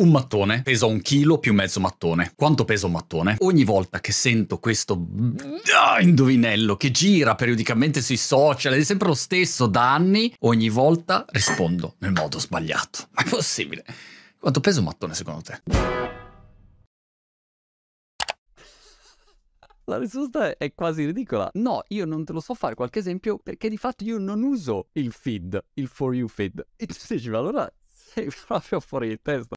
Un mattone pesa un chilo più mezzo mattone. Quanto pesa un mattone? Ogni volta che sento questo ah, indovinello che gira periodicamente sui social ed è sempre lo stesso da anni, ogni volta rispondo nel modo sbagliato. Ma è possibile? Quanto pesa un mattone secondo te? La risposta è quasi ridicola. No, io non te lo so fare qualche esempio perché di fatto io non uso il feed, il for you feed. E tu dici, ma allora sei proprio fuori di testa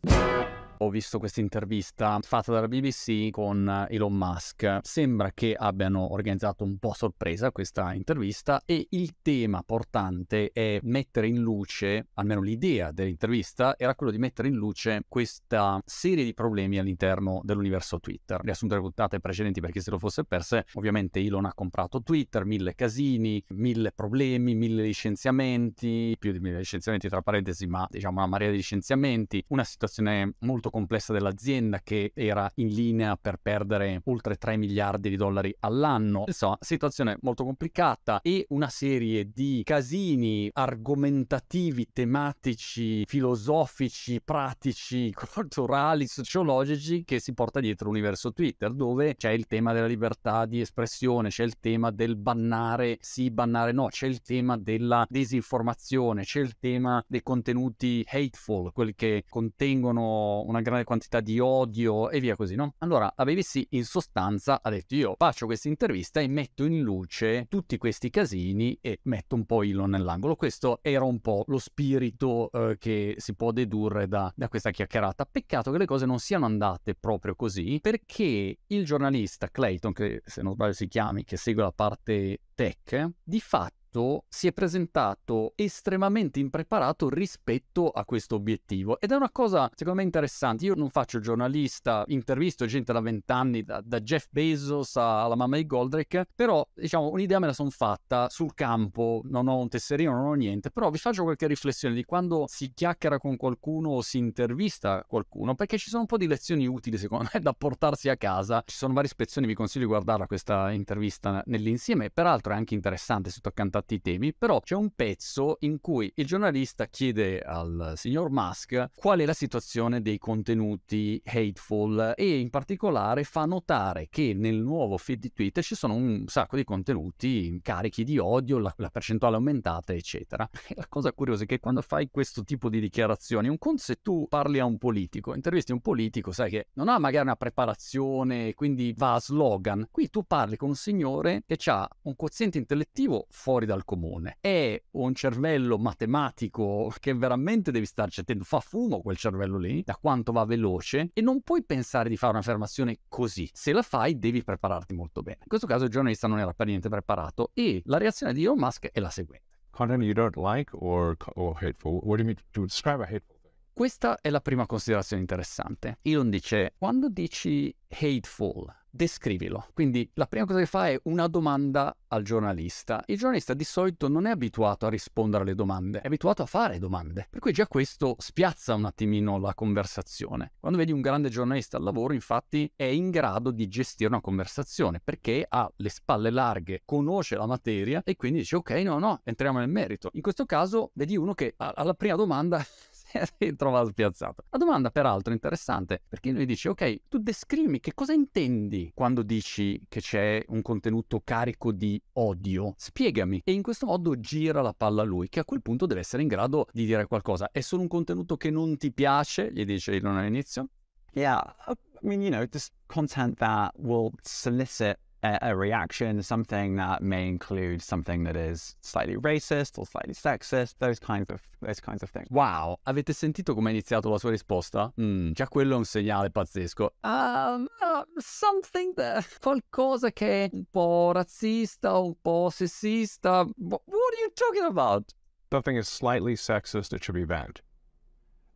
ho visto questa intervista fatta dalla BBC con Elon Musk. Sembra che abbiano organizzato un po' a sorpresa questa intervista e il tema portante è mettere in luce, almeno l'idea dell'intervista era quello di mettere in luce questa serie di problemi all'interno dell'universo Twitter. Riassunto le puntate precedenti per chi se lo fosse perse, ovviamente Elon ha comprato Twitter, mille casini, mille problemi, mille licenziamenti, più di mille licenziamenti tra parentesi, ma diciamo una marea di licenziamenti, una situazione molto complessa dell'azienda che era in linea per perdere oltre 3 miliardi di dollari all'anno. Insomma, situazione molto complicata e una serie di casini argomentativi, tematici, filosofici, pratici, culturali, sociologici che si porta dietro l'universo Twitter, dove c'è il tema della libertà di espressione, c'è il tema del bannare sì, bannare no, c'è il tema della disinformazione, c'è il tema dei contenuti hateful, quelli che contengono una grande quantità di odio e via così, no? Allora, la BBC in sostanza ha detto io faccio questa intervista e metto in luce tutti questi casini e metto un po' Elon nell'angolo. Questo era un po' lo spirito eh, che si può dedurre da, da questa chiacchierata. Peccato che le cose non siano andate proprio così perché il giornalista Clayton, che se non sbaglio si chiami, che segue la parte tech, di fatto fatto si è presentato estremamente impreparato rispetto a questo obiettivo ed è una cosa secondo me interessante. Io non faccio giornalista, intervisto gente da vent'anni, da, da, Jeff Bezos alla mamma di Goldrake, però diciamo un'idea me la sono fatta sul campo, non ho un tesserino, non ho niente, però vi faccio qualche riflessione di quando si chiacchiera con qualcuno o si intervista qualcuno, perché ci sono un po' di lezioni utili secondo me da portarsi a casa. Ci sono varie spezzoni, vi consiglio di guardarla questa intervista nell'insieme, peraltro è anche interessante se toccante tratti temi, però c'è un pezzo in cui il giornalista chiede al signor Musk qual è la situazione dei contenuti hateful e in particolare fa notare che nel nuovo feed di Twitter ci sono un sacco di contenuti carichi di odio, la, la percentuale aumentata, eccetera. E la cosa curiosa è che quando fai questo tipo di dichiarazioni, un conto se tu parli a un politico, intervisti un politico, sai che non ha magari una preparazione, quindi va a slogan. Qui tu parli con un signore che ha un quoziente intellettivo fuori dal comune. È un cervello matematico che veramente devi starci attento, fa fumo quel cervello lì, da quanto va veloce, e non puoi pensare di fare un'affermazione così. Se la fai devi prepararti molto bene. In questo caso il giornalista non era per niente preparato e la reazione di Elon Musk è la seguente. Content you don't like or, or hateful? What do you mean to describe a hateful? Questa è la prima considerazione interessante. Elon dice, quando dici hateful, descrivilo. Quindi la prima cosa che fa è una domanda al giornalista. Il giornalista di solito non è abituato a rispondere alle domande, è abituato a fare domande. Per cui già questo spiazza un attimino la conversazione. Quando vedi un grande giornalista al lavoro, infatti, è in grado di gestire una conversazione perché ha le spalle larghe, conosce la materia e quindi dice ok, no, no, entriamo nel merito. In questo caso vedi uno che alla prima domanda si trova spiazzato. La domanda peraltro interessante perché lui dice ok, tu descrivimi che cosa intendi quando dici che c'è un contenuto carico di odio. Spiegami. E in questo modo gira la palla a lui che a quel punto deve essere in grado di dire qualcosa. È solo un contenuto che non ti piace, gli dice Elon all'inizio. Yeah, I mean, you know, just content that will solicit a, a, reaction, something that may include something that is slightly racist or slightly sexist, those kinds of, those kinds of things. Wow, avete sentito come ha iniziato la sua risposta? Mm, già quello è un segnale pazzesco. Um, uh, something that, qualcosa che è un po' razzista, un po' sessista. What, what are you talking about? Something is slightly sexist, it should be banned.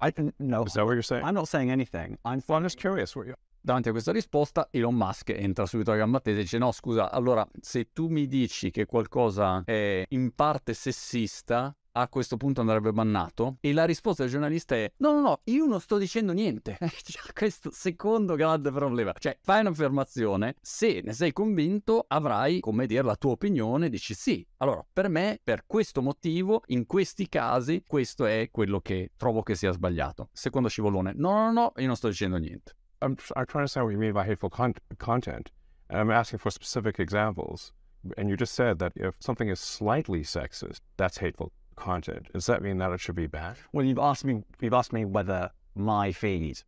I no. Is that what you're saying? I'm not saying anything. I'm, well, I'm just curious. What you... Davanti a questa risposta Elon Musk entra subito a gamba tesa e dice no scusa, allora se tu mi dici che qualcosa è in parte sessista, a questo punto andrebbe bannato? E la risposta del giornalista è no, no, no, io non sto dicendo niente. questo secondo grande problema. Cioè, fai un'affermazione, se ne sei convinto avrai, come dire, la tua opinione, dici sì. Allora, per me, per questo motivo, in questi casi, questo è quello che trovo che sia sbagliato. Secondo Scivolone, no, no, no, io non sto dicendo niente. I'm, I'm trying to understand what you mean by hateful con- content. And I'm asking for specific examples. And you just said that if something is slightly sexist, that's hateful content. Does that mean that it should be banned? Well, you've asked me. You've asked me whether my feed,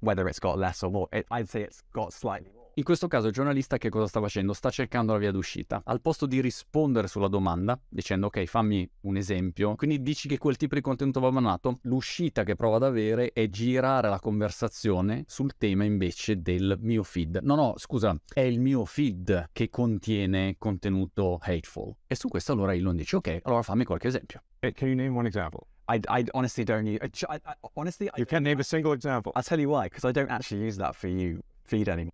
whether it's got less or more. It, I'd say it's got slightly more. In questo caso il giornalista che cosa sta facendo? Sta cercando la via d'uscita. Al posto di rispondere sulla domanda, dicendo ok, fammi un esempio, quindi dici che quel tipo di contenuto va bannato, l'uscita che prova ad avere è girare la conversazione sul tema invece del mio feed. No, no, scusa, è il mio feed che contiene contenuto hateful. E su questo allora Elon dice ok, allora fammi qualche esempio. Can you name one example? I, I honestly don't use. I, I, honestly, I You can't name a single example. I'll tell you why, because I don't actually use that for you feed anymore.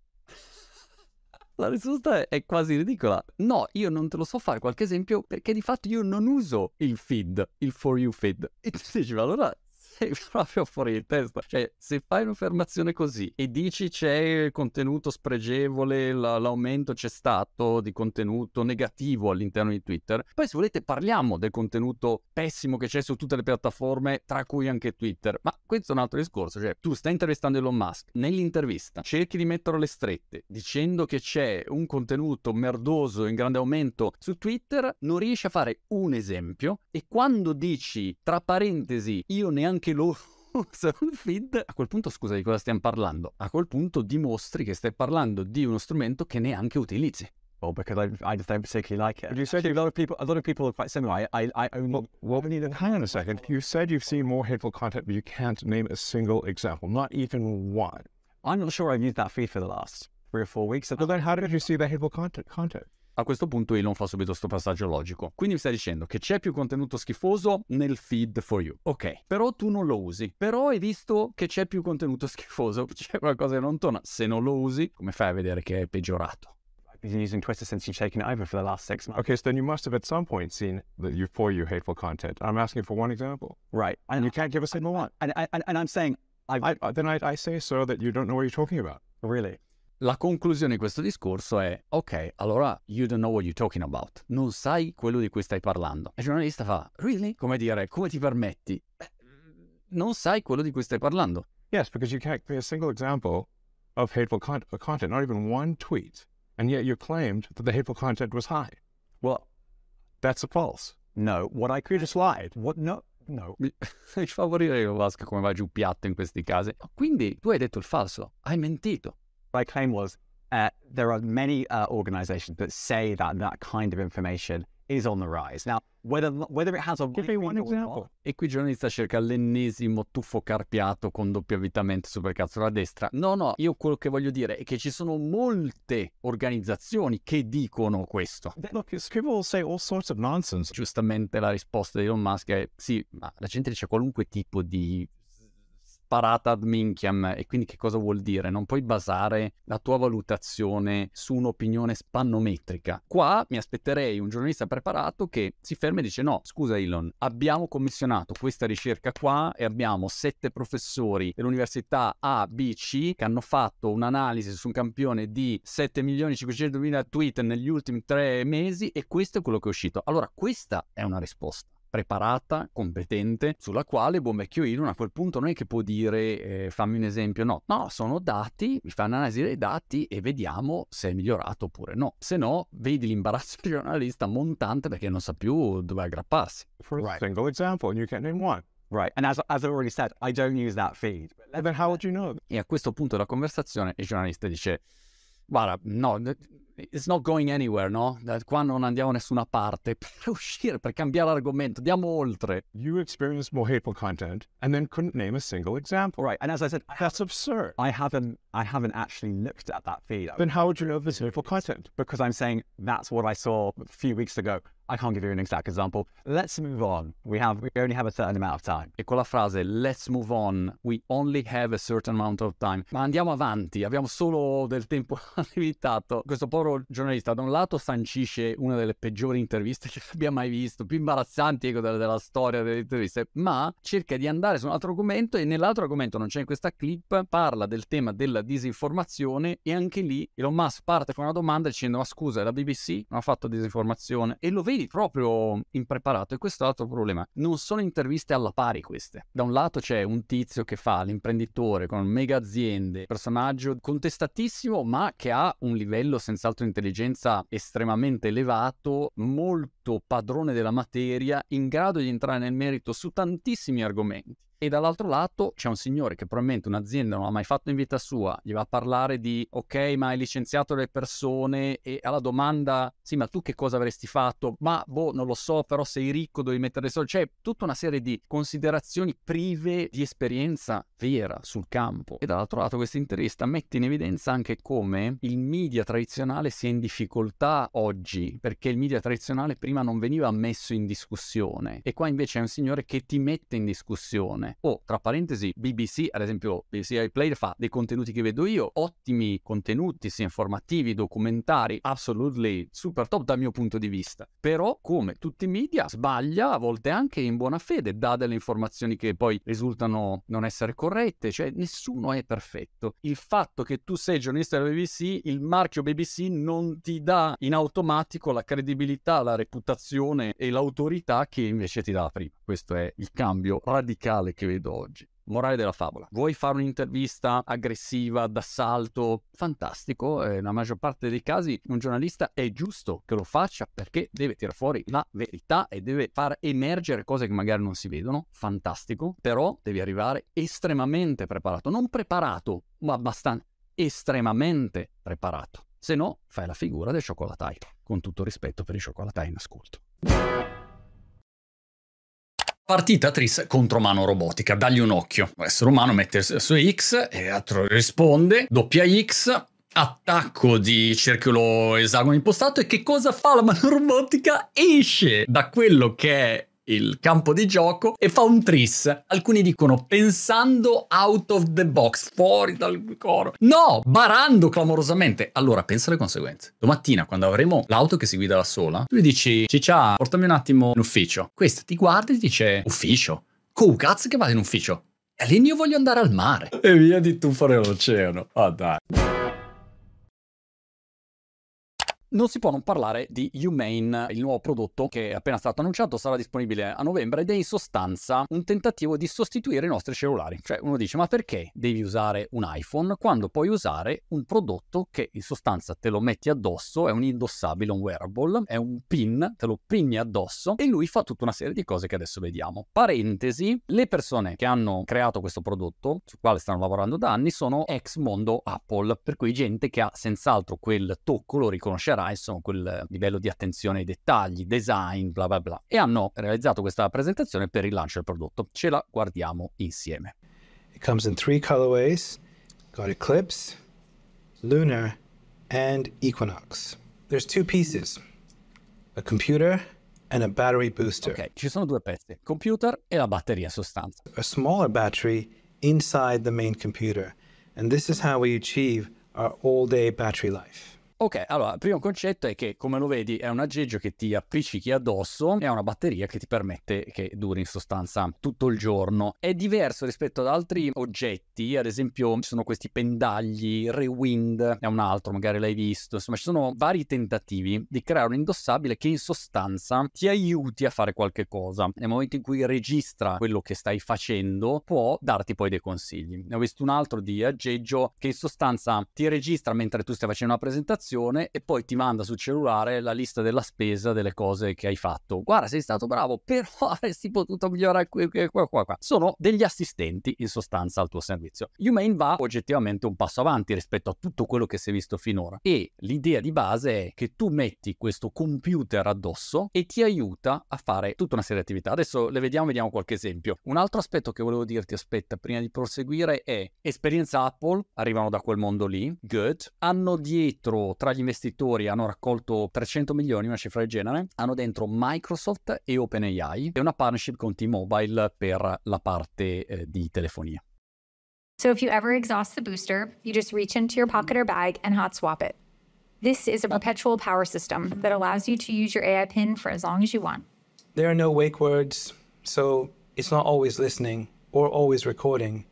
La risposta è quasi ridicola. No, io non te lo so fare qualche esempio perché di fatto io non uso il feed, il for you feed. E tu dici, ma allora sei proprio fuori di testa. Cioè, se fai un'affermazione così e dici c'è contenuto spregevole, la- l'aumento c'è stato di contenuto negativo all'interno di Twitter, poi se volete parliamo del contenuto pessimo che c'è su tutte le piattaforme, tra cui anche Twitter. Ma questo è un altro discorso. Cioè, tu stai intervistando Elon Musk, nell'intervista cerchi di metterlo alle strette, dicendo che c'è un contenuto merdoso in grande aumento su Twitter, non riesci a fare un esempio e quando dici, tra parentesi, io neanche lo uso il feed, a quel punto scusa di cosa stiamo parlando? A quel punto dimostri che stai parlando di uno strumento che neanche utilizzi. Well, because I, I just don't particularly like it. But you said Actually, a lot of people, a lot of people are quite similar. I, I, I only, Well, hang on a second. You said you've seen more hateful content, but you can't name a single example, not even one. I'm not sure I've used that feed for the last three or four weeks. So then, how did you see the hateful content? Content. A questo punto Elon fa subito questo passaggio logico. Quindi mi stai dicendo che c'è più contenuto schifoso nel feed for you. Ok, però tu non lo usi. Però hai visto che c'è più contenuto schifoso. C'è qualcosa che non torna. Se non lo usi, come fai a vedere che è peggiorato? Been using Twitter since you've taken it over for the last six months. Okay, so then you must have at some point seen the you for you hateful content. I'm asking for one example. Right. And you can't give a single one. And, and, and I'm saying, I've I, uh, then I, I say so that you don't know what you're talking about. really. La conclusione di questo discorso è, ok, allora you don't know what you're talking about. Non sai quello di cui stai parlando. E il giornalista fa, really? Come dire, come ti permetti? "Beh, non sai quello di cui stai parlando. Yes, because you can't me a single example of hateful con- uh, content, not even one tweet. And yet you claimed that the hateful content was high. Well, That's false. no. What I You just lied. What? No. No. Mi fa morire Musk come va giù piatto in questi casi. Quindi tu hai detto il falso, hai mentito. What I claim was uh, there are many uh, organizations that say that that kind of information is on the rise. Now, whether whether it has a Give me one example. E qui il giornalista cerca l'ennesimo tuffo carpiato con doppio avvitamento super cazzo alla destra. No, no, io quello che voglio dire è che ci sono molte organizzazioni che dicono questo. Look, people will say all sorts of nonsense. Giustamente la risposta di Elon Musk è sì, ma la gente dice qualunque tipo di sparata ad minchiam e quindi che cosa vuol dire? Non puoi basare la tua valutazione su un'opinione spannometrica. Qua mi aspetterei un giornalista preparato che si ferma e dice no, scusa Elon, abbiamo commissionato questa ricerca qua e abbiamo sette professori dell'università A, B, C che hanno fatto un'analisi su un campione di 7 milioni 500 mila tweet negli ultimi tre mesi e questo è quello che è uscito. Allora questa è una risposta preparata, competente, sulla quale buon vecchio Elon a quel punto non è che può dire eh, fammi un esempio, no, no, sono dati, mi fa un'analisi dei dati e vediamo se è migliorato oppure no. Se no, vedi l'imbarazzo del giornalista montante perché non sa più dove aggrapparsi. For a Right. single example, and you can't name one. right? And as as I already said, I don't use that feed. Then how would you know? E a questo punto della conversazione il giornalista dice guarda, no, it's not going anywhere, no? Qua non andiamo da nessuna parte. Per uscire, per cambiare argomento, andiamo oltre. You experienced more hateful content and then couldn't name a single example. Right. And as I said, That's absurd. I haven't I haven't actually looked at that feed Then how would you know this hateful content? because I'm saying that's what I saw a few weeks ago. I can't give you an exact example. Let's move on. We have we only have a certain amount of time. E con frase let's move on, we only have a certain amount of time. Ma andiamo avanti, abbiamo solo del tempo limitato. Questo povero giornalista da un lato sancisce una delle peggiori interviste che abbia mai visto, più imbarazzanti ecco, della, della storia delle interviste, ma cerca di andare su un altro argomento e nell'altro argomento non c'è in questa clip, parla del tema della disinformazione e anche lì Elon Musk parte con una domanda dicendo ma scusa la BBC non ha fatto disinformazione e lo vedi proprio impreparato e questo è l'altro problema. Non sono interviste alla pari queste. Da un lato c'è un tizio che fa l'imprenditore con mega aziende, personaggio contestatissimo ma che ha un livello senz'altro di intelligenza estremamente elevato, molto padrone della materia, in grado di entrare nel merito su tantissimi argomenti. E dall'altro lato c'è un signore che probabilmente un'azienda non ha mai fatto in vita sua, gli va a parlare di ok, ma hai licenziato le persone e alla domanda sì, ma tu che cosa avresti fatto? Ma boh, non lo so, però sei ricco, devi mettere soldi. C'è tutta una serie di considerazioni prive di esperienza vera sul campo. E dall'altro lato questa intervista mette in evidenza anche come il media tradizionale sia in difficoltà oggi, perché il media tradizionale prima non veniva messo in discussione e qua invece è un signore che ti mette in discussione o, oh, tra parentesi, BBC, ad esempio, BBC iPlayer fa dei contenuti che vedo io, ottimi contenuti, sia informativi, documentari, absolutely super top dal mio punto di vista. Però, come tutti i media, sbaglia, a volte anche in buona fede, dà delle informazioni che poi risultano non essere corrette, cioè nessuno è perfetto. Il fatto che tu sei giornalista della BBC, il marchio BBC non ti dà in automatico la credibilità, la reputazione e l'autorità che invece ti dà prima. Questo è il cambio radicale che vedo oggi. Morale della favola. Vuoi fare un'intervista aggressiva, d'assalto? Fantastico. Eh, nella maggior parte dei casi un giornalista è giusto che lo faccia perché deve tirare fuori la verità e deve far emergere cose che magari non si vedono. Fantastico. Però devi arrivare estremamente preparato. Non preparato, ma abbastanza estremamente preparato. Se no, fai la figura del cioccolatai. Con tutto rispetto per i cioccolatai in ascolto. Partita Tris contro mano robotica, dagli un occhio. L'essere umano mette su X e l'altro risponde, doppia X, attacco di circolo esagono impostato e che cosa fa la mano robotica? Esce da quello che è il campo di gioco e fa un tris. Alcuni dicono pensando out of the box, fuori dal coro. No, barando clamorosamente. Allora pensa alle conseguenze. Domattina, quando avremo l'auto che si guida da sola, tu gli dici, Ciccia, portami un attimo in ufficio. Questa ti guarda e ti dice, ufficio? Cu cazzo che vado in ufficio? E lì io voglio andare al mare. E via di tuffare l'oceano. Ah oh, dai. Non si può non parlare di Humane, il nuovo prodotto che è appena stato annunciato, sarà disponibile a novembre ed è in sostanza un tentativo di sostituire i nostri cellulari. Cioè uno dice ma perché devi usare un iPhone quando puoi usare un prodotto che in sostanza te lo metti addosso, è un indossabile, un wearable, è un pin, te lo pinni addosso e lui fa tutta una serie di cose che adesso vediamo. Parentesi, le persone che hanno creato questo prodotto, sul quale stanno lavorando da anni, sono ex mondo Apple, per cui gente che ha senz'altro quel tocco, lo riconoscerà migliorerà insomma quel livello di attenzione ai dettagli, design, bla bla bla. E hanno realizzato questa presentazione per il lancio del prodotto. Ce la guardiamo insieme. It comes in three colorways. Got Eclipse, Lunar and Equinox. There's two pieces. A computer and a battery booster. Ok, ci sono due pezzi, computer e la batteria sostanza. A smaller battery inside the main computer. And this is how we achieve our all-day battery life. Ok, allora, il primo concetto è che, come lo vedi, è un aggeggio che ti appiccichi addosso e ha una batteria che ti permette che duri in sostanza tutto il giorno. È diverso rispetto ad altri oggetti, ad esempio ci sono questi pendagli, Rewind è un altro, magari l'hai visto, insomma ci sono vari tentativi di creare un indossabile che in sostanza ti aiuti a fare qualche cosa. Nel momento in cui registra quello che stai facendo, può darti poi dei consigli. Ne ho visto un altro di aggeggio che in sostanza ti registra mentre tu stai facendo una presentazione applicazione e poi ti manda sul cellulare la lista della spesa delle cose che hai fatto. Guarda, sei stato bravo, però avresti potuto migliorare qui, qui, qua, qua, qua. Sono degli assistenti in sostanza al tuo servizio. Humane va oggettivamente un passo avanti rispetto a tutto quello che si è visto finora e l'idea di base è che tu metti questo computer addosso e ti aiuta a fare tutta una serie di attività. Adesso le vediamo, vediamo qualche esempio. Un altro aspetto che volevo dirti, aspetta, prima di proseguire è esperienza Apple, arrivano da quel mondo lì, good, hanno dietro tra gli investitori hanno raccolto 300 milioni, una cifra del genere, hanno dentro Microsoft e OpenAI e una partnership con T-Mobile per la parte eh, di telefonia. So if you ever exhaust the booster, you just reach into your pocket or bag and hot swap it. This is a perpetual power system that allows you to use your AI PIN for as long as you want. There are no wake words, so it's not always listening or always recording.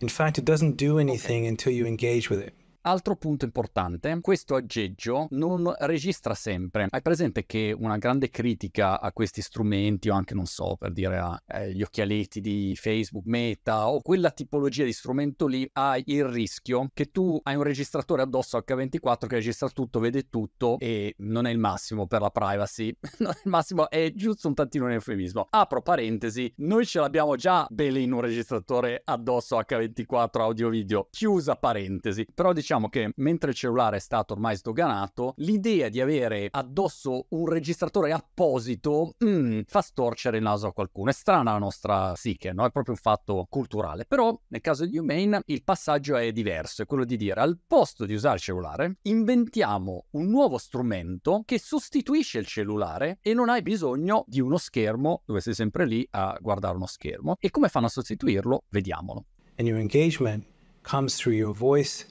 In fact, it doesn't do anything until you engage with it. Altro punto importante, questo aggeggio non registra sempre. Hai presente che una grande critica a questi strumenti, o anche non so, per dire agli eh, occhialetti di Facebook, Meta, o quella tipologia di strumento lì, hai il rischio che tu hai un registratore addosso H24 che registra tutto, vede tutto e non è il massimo per la privacy. non è il massimo, è giusto un tantino un eufemismo. Apro parentesi, noi ce l'abbiamo già bene in un registratore addosso H24 audio video. Chiusa parentesi. Però diciamo diciamo che mentre il cellulare è stato ormai sdoganato, l'idea di avere addosso un registratore apposito mm, fa storcere il naso a qualcuno. È strana la nostra psiche, no? È proprio un fatto culturale. Però nel caso di Humane il passaggio è diverso, è quello di dire al posto di usare il cellulare, inventiamo un nuovo strumento che sostituisce il cellulare e non hai bisogno di uno schermo dove sei sempre lì a guardare uno schermo. E come fanno a sostituirlo? Vediamolo. And your engagement comes through your voice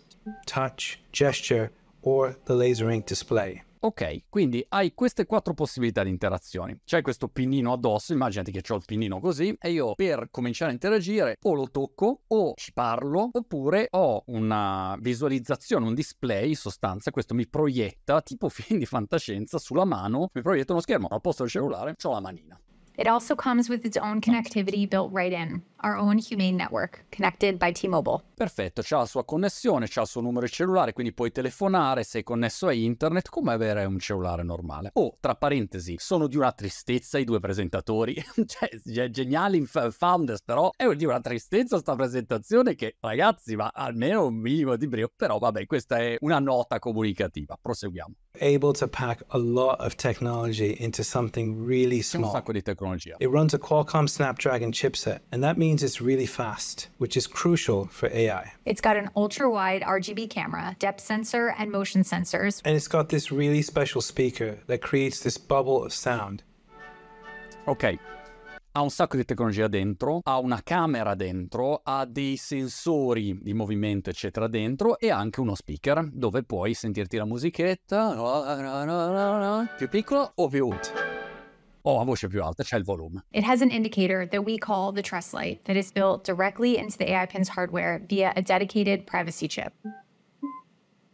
touch, gesture or the laser ink display. Ok, quindi hai queste quattro possibilità di interazioni. C'è questo pinnino addosso, immaginati che ho il pinnino così, e io per cominciare a interagire o lo tocco o ci parlo, oppure ho una visualizzazione, un display in sostanza, questo mi proietta, tipo film di fantascienza, sulla mano, mi proietta uno schermo, al posto del cellulare ho la manina. It also comes with its own connectivity built right in, our own Humane network, connected by T-Mobile. Perfetto, c'ha la sua connessione, c'ha il suo numero di cellulare, quindi puoi telefonare, sei connesso a internet come avere un cellulare normale. Oh, tra parentesi, sono di una tristezza i due presentatori, cioè geniali in founders, però è di una tristezza sta presentazione che ragazzi, ma almeno un minimo di brio, però vabbè, questa è una nota comunicativa. Proseguiamo. Able to pack a lot of technology into something really small. un sacco di tecnologia. It runs a Qualcomm Snapdragon chipset, and that means it's really fast, which is crucial for AI. It's got an ultra wide RGB camera, depth sensor, and motion sensors. And it's got this really special speaker that creates this bubble of sound. Ok, ha un sacco di tecnologia dentro, ha una camera dentro, ha dei sensori di movimento eccetera dentro e anche uno speaker dove puoi sentirti la musichetta più piccolo o più o a voce più alta c'è il volume. It has an indicator that we call the Trust Light that is built directly into the AI Pin's hardware via a dedicated privacy chip.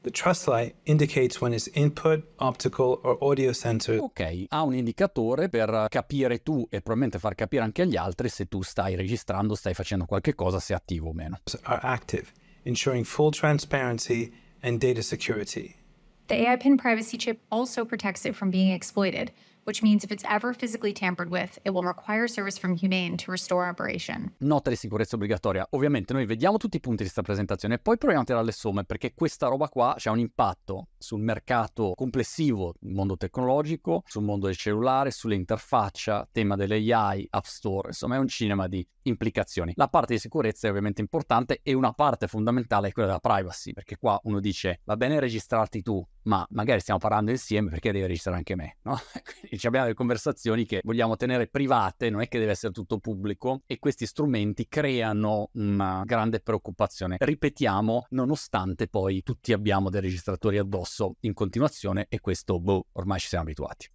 The Trust Light indicates when its input, optical or audio sensor Ok, ha un indicatore per capire tu e probabilmente far capire anche agli altri se tu stai registrando, stai facendo qualche cosa, se è attivo o meno. are active, ensuring full transparency and data security. The AI Pin privacy chip also protects it from being exploited, which means if it's ever physically tampered with, it will require service from Humane to restore operation. Nota di sicurezza obbligatoria. Ovviamente noi vediamo tutti i punti di questa presentazione e poi proviamo a tirare le somme perché questa roba qua ha un impatto sul mercato complessivo, il mondo tecnologico, sul mondo del cellulare, sull'interfaccia, tema dell'AI, App Store, insomma è un cinema di implicazioni. La parte di sicurezza è ovviamente importante e una parte fondamentale è quella della privacy, perché qua uno dice va bene registrarti tu, ma magari stiamo parlando insieme perché devi registrare anche me, no? Quindi abbiamo delle conversazioni che vogliamo tenere private, non è che deve essere tutto pubblico e questi strumenti creano una grande preoccupazione. Ripetiamo, nonostante poi tutti abbiamo dei registratori addosso in continuazione e questo, boh, ormai ci siamo abituati.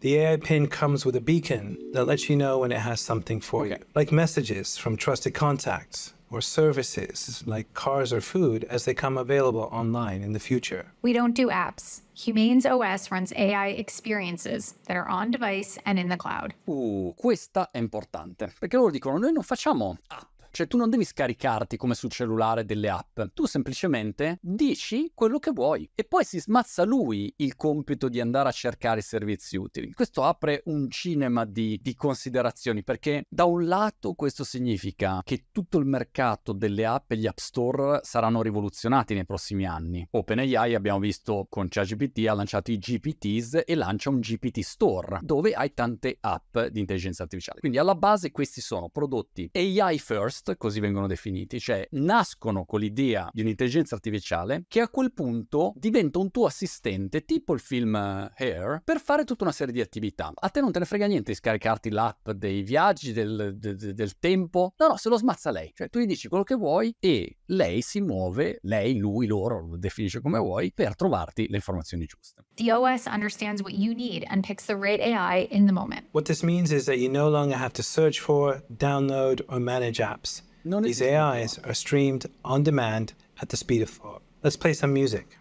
The AI pin comes with a beacon that lets you know when it has something for Okay. you, like messages from trusted contacts or services like cars or food as they come available online in the future. We don't do apps. Humane's OS runs AI experiences that are on device and in the cloud. Uh, questa è importante, perché loro dicono noi non facciamo app. Cioè tu non devi scaricarti come sul cellulare delle app, tu semplicemente dici quello che vuoi e poi si smazza lui il compito di andare a cercare i servizi utili. Questo apre un cinema di, di considerazioni perché da un lato questo significa che tutto il mercato delle app e gli app store saranno rivoluzionati nei prossimi anni. OpenAI abbiamo visto con ChatGPT ha lanciato i GPTs e lancia un GPT Store dove hai tante app di intelligenza artificiale. Quindi alla base questi sono prodotti AI first ghost, così vengono definiti, cioè nascono con l'idea di un'intelligenza artificiale che a quel punto diventa un tuo assistente, tipo il film eh, Hair, per fare tutta una serie di attività. A te non te ne frega niente di scaricarti l'app dei viaggi, del, del, del tempo, no, no, se lo smazza lei, cioè tu gli dici quello che vuoi e lei si muove, lei, lui, loro, lo definisce come vuoi, per trovarti le informazioni giuste. The OS understands what you need and picks the right AI in the moment. What this means is that you no longer have to search for, download, or manage apps. Non These AIs are streamed on demand at the speed of thought. Let's play some music.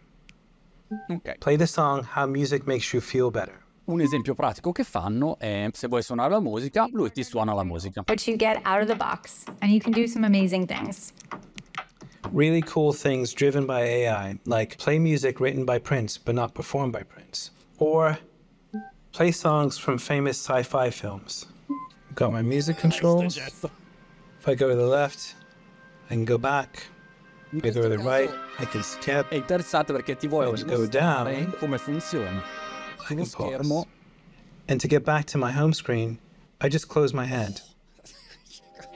Ok. Play the song How Music Makes You Feel Better. Un esempio pratico che fanno è se vuoi suonare la musica, lui ti suona la musica. But you get out of the box and you can do some amazing things. Really cool things driven by AI, like play music written by Prince but not performed by Prince. Or play songs from famous sci fi films. Got my music controls. If I go to the left, I can go back. If I go to the right, I can skip. È interessante perché ti go mostrare down. come funziona. I can pause. And to get back to my home screen, I just close my hand.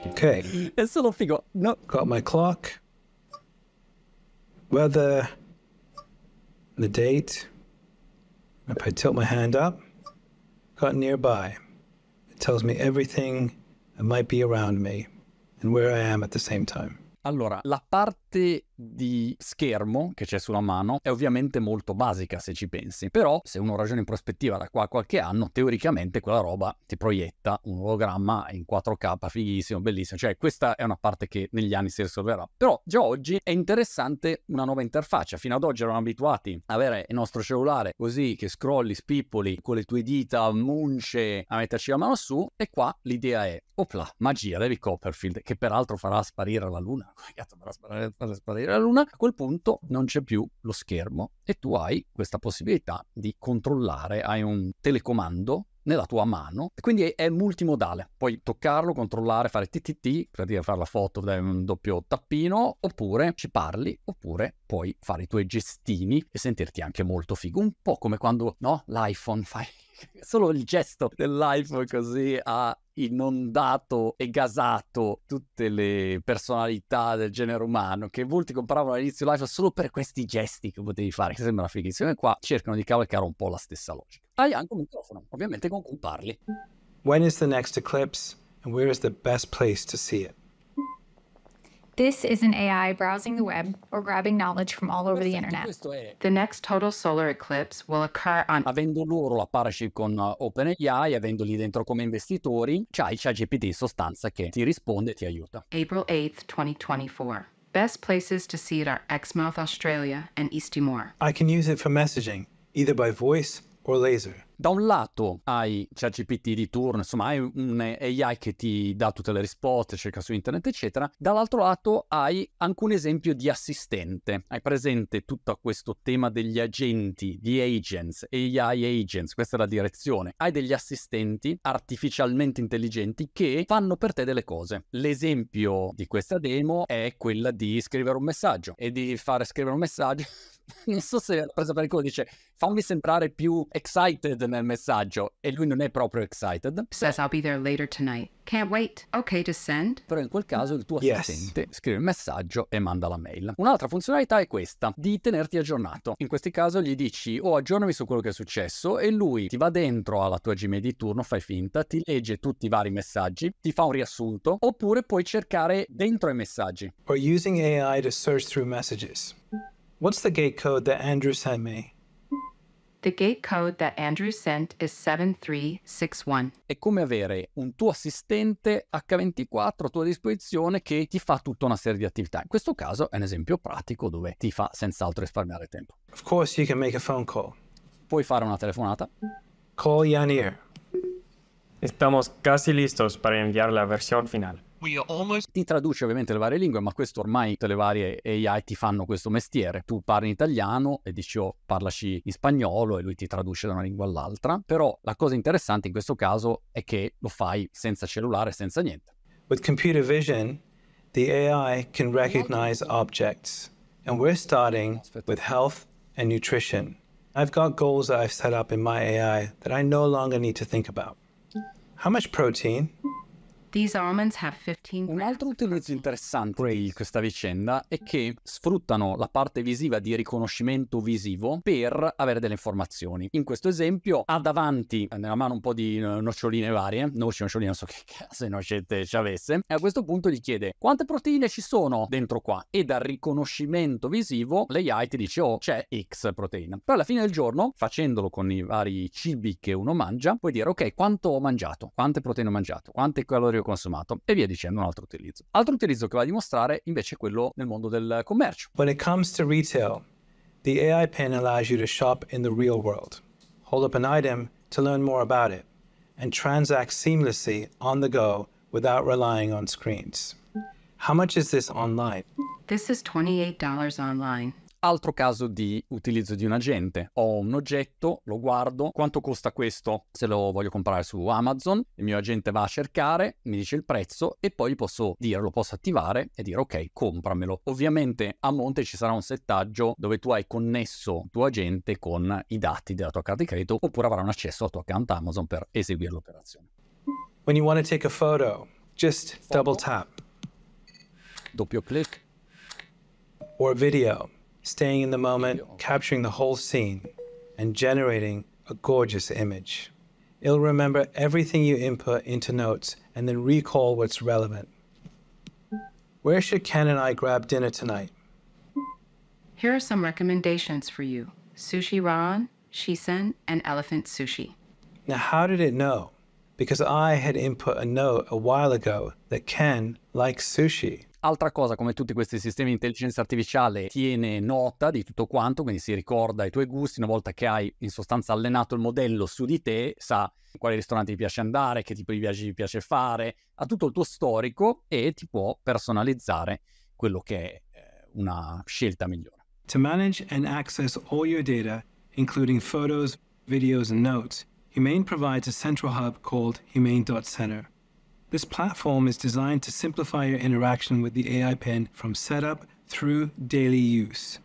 Okay, è solo figo. No, got my clock, weather, the date. If I tilt my hand up, got nearby. It tells me everything that might be around me and where I am at the same time. Allora, la parte di schermo che c'è sulla mano è ovviamente molto basica se ci pensi, però se uno ragiona in prospettiva da qua a qualche anno, teoricamente quella roba ti proietta un ologramma in 4K, fighissimo, bellissimo, cioè questa è una parte che negli anni si risolverà. Però già oggi è interessante una nuova interfaccia, fino ad oggi eravamo abituati a avere il nostro cellulare così che scrolli, spippoli con le tue dita, munce a metterci la mano su e qua l'idea è, opla, magia, David Copperfield, che peraltro farà sparire la luna, farà sparire, farà sparire la luna, a quel punto non c'è più lo schermo e tu hai questa possibilità di controllare, hai un telecomando nella tua mano e quindi è, multimodale. Puoi toccarlo, controllare, fare TTT per fare la foto da un doppio tappino oppure ci parli oppure puoi fare i tuoi gestini e sentirti anche molto figo. Un po' come quando no l'iPhone fai solo il gesto dell'iPhone così ha inondato e gasato tutte le personalità del genere umano che molti compravano all'inizio l'iPhone solo per questi gesti che potevi fare, che sembra fighissimo. E qua cercano di cavalcare un po' la stessa logica. Hai anche un microfono, ovviamente con cui parli. When is the next eclipse and where is the best place to see it? This is an AI browsing the web or grabbing knowledge from all over the internet. The next total solar eclipse will occur on avendo loro la partnership con uh, OpenAI, avendoli dentro come investitori, c'hai ChatGPT in sostanza che ti risponde e ti aiuta. April 8th, 2024. Best places to see it are Exmouth, Australia, and East Timor. I can use it for messaging, either by voice or laser. Da un lato hai ChatGPT di turno, insomma hai un AI che ti dà tutte le risposte, cerca su internet eccetera, dall'altro lato hai anche un esempio di assistente, hai presente tutto questo tema degli agenti, di agents, AI agents, questa è la direzione, hai degli assistenti artificialmente intelligenti che fanno per te delle cose. L'esempio di questa demo è quella di scrivere un messaggio. E di fare scrivere un messaggio non so se l'ha presa per il culo, dice fammi sembrare più excited nel messaggio e lui non è proprio excited, Says I'll be there later tonight. Can't wait. Okay to send. però in quel caso il tuo Yes. assistente scrive il messaggio e manda la mail. Un'altra funzionalità è questa, di tenerti aggiornato. In questi casi gli dici oh aggiornami su quello che è successo e lui ti va dentro alla tua Gmail di turno, fai finta, ti legge tutti i vari messaggi, ti fa un riassunto oppure puoi cercare dentro i messaggi. Or using AI to search through messages. What's the gate code that Andrew sent me? The gate code that Andrew sent is 7361. È come avere un tuo assistente H24 a tua disposizione che ti fa tutta una serie di attività. In questo caso è un esempio pratico dove ti fa senz'altro risparmiare tempo. Of course, you can make a phone call. Puoi fare una telefonata, Call Yanir. Estamos casi listos para enviar la versión final. Ti traduce ovviamente le varie lingue, ma questo ormai tutte le varie AI ti fanno questo mestiere. Tu parli in italiano e dici oh, parlaci in spagnolo e lui ti traduce da una lingua all'altra. Però la cosa interessante in questo caso è che lo fai senza cellulare, senza niente. With computer vision, the AI can recognize objects. And we're starting with health and nutrition. I've got goals that I've set up in my AI that I no longer need to think about. How much protein? These almonds have 15 Un altro utilizzo interessante di questa vicenda è che sfruttano la parte visiva di riconoscimento visivo per avere delle informazioni. In questo esempio ha davanti nella mano un po' di eh, noccioline varie, noci, noccioline, non so che cazzo di nocette ci avesse, e a questo punto gli chiede quante proteine ci sono dentro qua e dal riconoscimento visivo l'AI ti dice oh c'è X proteina. Poi alla fine del giorno, facendolo con i vari cibi che uno mangia, puoi dire ok quanto ho mangiato, quante proteine ho mangiato, quante calorie ho consumato e via dicendo un altro utilizzo. Altro utilizzo che va a dimostrare invece è quello nel mondo del commercio. When it comes to retail, the AI pen allows you to shop in the real world, hold up an item to learn more about it, and transact seamlessly on the go without relying on screens. How much is this online? This is $28 online. Altro caso di utilizzo di un agente. Ho un oggetto, lo guardo, quanto costa questo? Se lo voglio comprare su Amazon, il mio agente va a cercare, mi dice il prezzo e poi posso dire, lo posso attivare e dire ok, compramelo. Ovviamente a monte ci sarà un settaggio dove tu hai connesso il tuo agente con i dati della tua carta di credito oppure avrà un accesso al tuo account Amazon per eseguire l'operazione. When you want to take a photo, just double tap. Doppio clic, Or video, staying in the moment, capturing the whole scene, and generating a gorgeous image. It'll remember everything you input into notes and then recall what's relevant. Where should Ken and I grab dinner tonight? Here are some recommendations for you Sushi Ron, Shisen, and Elephant Sushi. Now, how did it know? Because I had input a note a while ago that Ken likes sushi. Altra cosa, come tutti questi sistemi di intelligenza artificiale, tiene nota di tutto quanto, quindi si ricorda i tuoi gusti, una volta che hai in sostanza allenato il modello su di te, sa quali ristoranti ti piace andare, che tipo di viaggi ti piace fare, ha tutto il tuo storico e ti può personalizzare quello che è eh, una scelta migliore. To manage and access all your data, including photos, videos, and notes, Humane provides a central hub called Humane.center. This platform is designed to simplify your interaction with the AI pen from setup through daily use.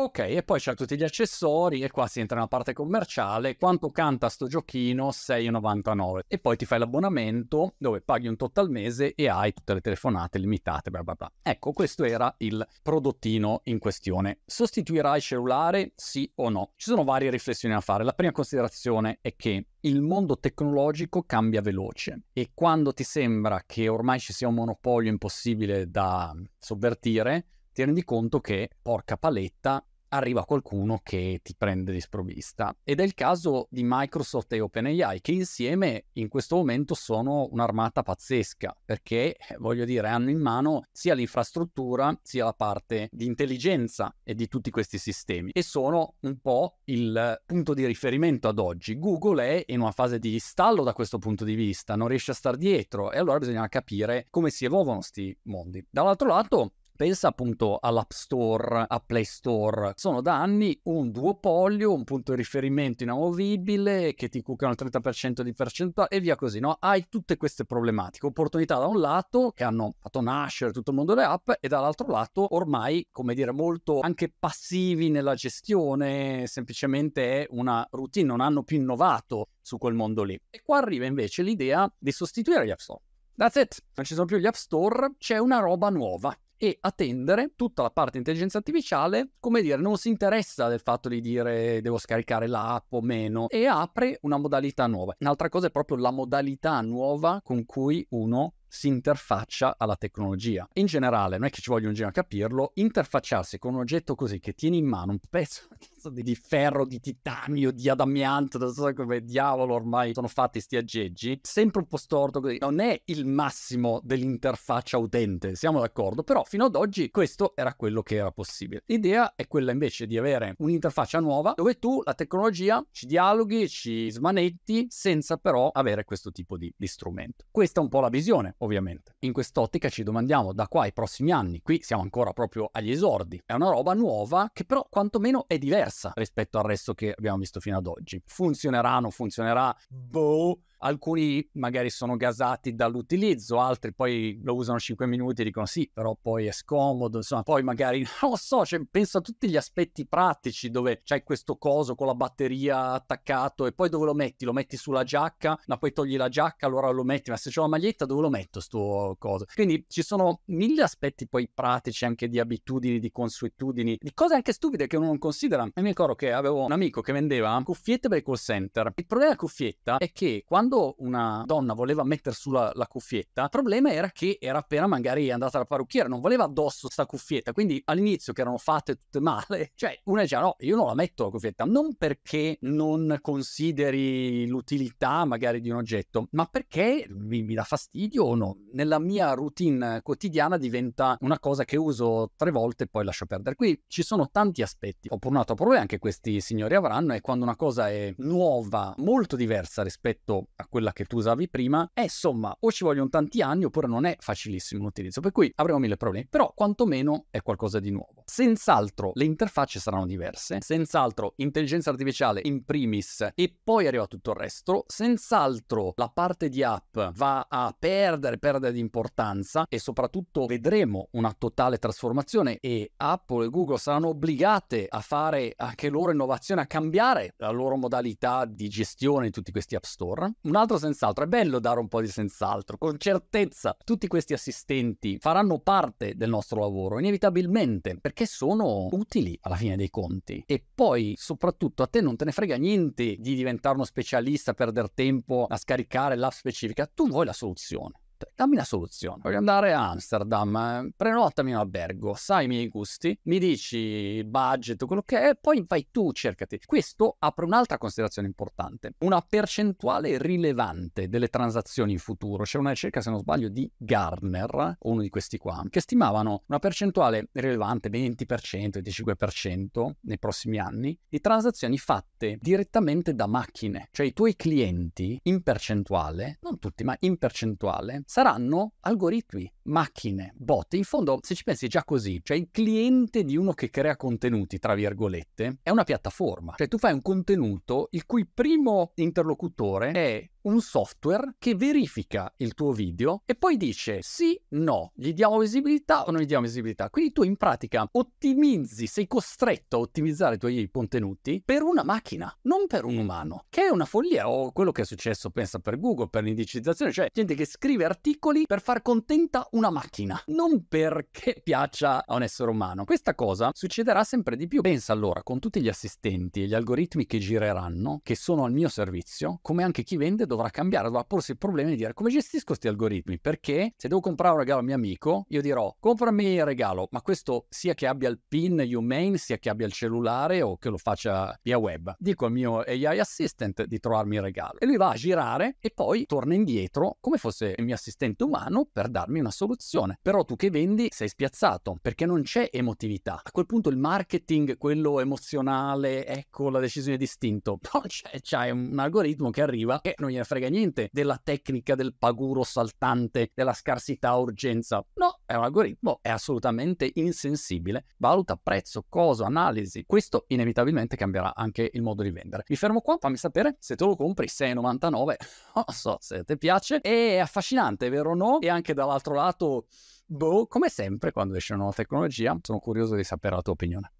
Ok, e poi c'è tutti gli accessori e qua si entra nella parte commerciale. Quanto canta sto giochino? 6,99. E poi ti fai l'abbonamento dove paghi un tot al mese e hai tutte le telefonate limitate, bla bla bla. Ecco, questo era il prodottino in questione. Sostituirà il cellulare? Sì o no? Ci sono varie riflessioni da fare. La prima considerazione è che il mondo tecnologico cambia veloce e quando ti sembra che ormai ci sia un monopolio impossibile da sovvertire, ti rendi conto che, porca paletta, arriva qualcuno che ti prende di sprovvista. Ed è il caso di Microsoft e OpenAI, che insieme in questo momento sono un'armata pazzesca, perché, voglio dire, hanno in mano sia l'infrastruttura, sia la parte di intelligenza e di tutti questi sistemi. E sono un po' il punto di riferimento ad oggi. Google è in una fase di stallo da questo punto di vista, non riesce a star dietro, e allora bisogna capire come si evolvono questi mondi. Dall'altro lato, Pensa appunto all'App Store, a Play Store. Sono da anni un duopolio, un punto di riferimento inamovibile che ti cuccano il 30% di percentuale e via così, no? Hai tutte queste problematiche. Opportunità da un lato che hanno fatto nascere tutto il mondo delle app e dall'altro lato ormai, come dire, molto anche passivi nella gestione, semplicemente è una routine, non hanno più innovato su quel mondo lì. E qua arriva invece l'idea di sostituire gli App Store. That's it, non ci sono più gli App Store, c'è una roba nuova e attendere tutta la parte intelligenza artificiale, come dire, non si interessa del fatto di dire devo scaricare l'app o meno e apre una modalità nuova. Un'altra cosa è proprio la modalità nuova con cui uno si interfaccia alla tecnologia. In generale, non è che ci voglia un genio a capirlo, interfacciarsi con un oggetto così che tieni in mano un pezzo di ferro, di titanio, di adamianto, non so come diavolo ormai sono fatti sti aggeggi, sempre un po' storto così. Non è il massimo dell'interfaccia utente, siamo d'accordo, però fino ad oggi questo era quello che era possibile. L'idea è quella invece di avere un'interfaccia nuova dove tu la tecnologia ci dialoghi, ci smanetti senza però avere questo tipo di, di strumento. Questa è un po' la visione ovviamente. In quest'ottica ci domandiamo da qua ai prossimi anni, qui siamo ancora proprio agli esordi, è una roba nuova che però quantomeno è diversa diversa rispetto al resto che abbiamo visto fino ad oggi. Funzionerà, non funzionerà? Boh, alcuni magari sono gasati dall'utilizzo, altri poi lo usano 5 minuti e dicono sì, però poi è scomodo, insomma, poi magari non lo so, cioè, penso a tutti gli aspetti pratici dove c'hai questo coso con la batteria attaccato e poi dove lo metti? Lo metti sulla giacca, ma poi togli la giacca, allora lo metti, ma se c'ho la maglietta dove lo metto sto coso? Quindi ci sono mille aspetti poi pratici anche di abitudini, di consuetudini, di cose anche stupide che uno non considera. E mi ricordo che avevo un amico che vendeva cuffiette per i call center. Il problema della cuffietta è che quando una donna voleva mettere sulla la cuffietta, il problema era che era appena magari andata alla parrucchiera, non voleva addosso sta cuffietta, quindi all'inizio che erano fatte tutte male, cioè una diceva no, io non la metto la cuffietta, non perché non consideri l'utilità magari di un oggetto, ma perché mi, mi dà fastidio o no. Nella mia routine quotidiana diventa una cosa che uso tre volte e poi lascio perdere. Qui ci sono tanti aspetti. Ho un altro problema che questi signori avranno è quando una cosa è nuova, molto diversa rispetto a quella che tu usavi prima, è insomma o ci vogliono tanti anni oppure non è facilissimo l'utilizzo, per cui avremo mille problemi, però quantomeno è qualcosa di nuovo. Senz'altro le interfacce saranno diverse, senz'altro intelligenza artificiale in primis e poi arriva tutto il resto, senz'altro la parte di app va a perdere, perdere di importanza e soprattutto vedremo una totale trasformazione e Apple e Google saranno obbligate a fare anche loro innovazione, a cambiare la loro modalità di gestione di tutti questi app store un altro senz'altro. È bello dare un po' di senz'altro. Con certezza tutti questi assistenti faranno parte del nostro lavoro, inevitabilmente, perché sono utili alla fine dei conti. E poi, soprattutto, a te non te ne frega niente di diventare uno specialista, perdere tempo a scaricare l'app specifica. Tu vuoi la soluzione dammi una soluzione. Voglio andare a Amsterdam, eh, prenotami un albergo, sai i miei gusti, mi dici il budget, quello che è, poi vai tu, cercati. Questo apre un'altra considerazione importante, una percentuale rilevante delle transazioni in futuro. C'è una ricerca, se non sbaglio, di Gartner, uno di questi qua, che stimavano una percentuale rilevante, 20%, 25% nei prossimi anni, di transazioni fatte direttamente da macchine. Cioè i tuoi clienti in percentuale, non tutti, ma in percentuale, saranno algoritmi, macchine, bot. In fondo, se ci pensi già così, cioè il cliente di uno che crea contenuti, tra virgolette, è una piattaforma. Cioè tu fai un contenuto il cui primo interlocutore è un software che verifica il tuo video e poi dice sì, no, gli diamo visibilità o non gli diamo visibilità. Quindi tu in pratica ottimizzi, sei costretto a ottimizzare i tuoi contenuti per una macchina, non per un umano, che è una follia o quello che è successo, pensa, per Google, per l'indicizzazione, cioè gente che scrive articoli per far contenta una macchina, non perché piaccia a un essere umano. Questa cosa succederà sempre di più. Pensa allora con tutti gli assistenti e gli algoritmi che gireranno, che sono al mio servizio, come anche chi vende dovrà cambiare, dovrà porsi il problema di dire come gestisco questi algoritmi, perché se devo comprare un regalo al mio amico, io dirò comprami il regalo, ma questo sia che abbia il PIN Humane, sia che abbia il cellulare o che lo faccia via web. Dico al mio AI assistant di trovarmi il regalo e lui va a girare e poi torna indietro come fosse il mio assistente umano per darmi una soluzione. Però tu che vendi sei spiazzato perché non c'è emotività. A quel punto il marketing, quello emozionale, ecco la decisione distinto, non c'è, c'è un algoritmo che arriva e non gliene frega niente della tecnica del paguro saltante, della scarsità urgenza. No, è un algoritmo, è assolutamente insensibile, valuta prezzo, coso, analisi. Questo inevitabilmente cambierà anche il modo di vendere. Mi fermo qua, fammi sapere se te lo compri 6,99, non so se ti piace, è affascinante, vero o no? E anche dall'altro lato, boh, come sempre quando esce una nuova tecnologia, sono curioso di sapere la tua opinione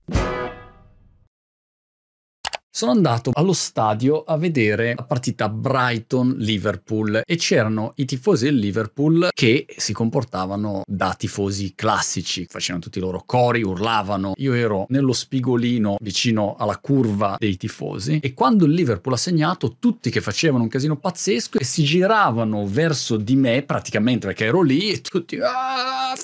sono andato allo stadio a vedere la partita Brighton-Liverpool e c'erano i tifosi del Liverpool che si comportavano da tifosi classici, facevano tutti i loro cori, urlavano. Io ero nello spigolino vicino alla curva dei tifosi e quando il Liverpool ha segnato tutti che facevano un casino pazzesco e si giravano verso di me praticamente perché ero lì e tutti ah,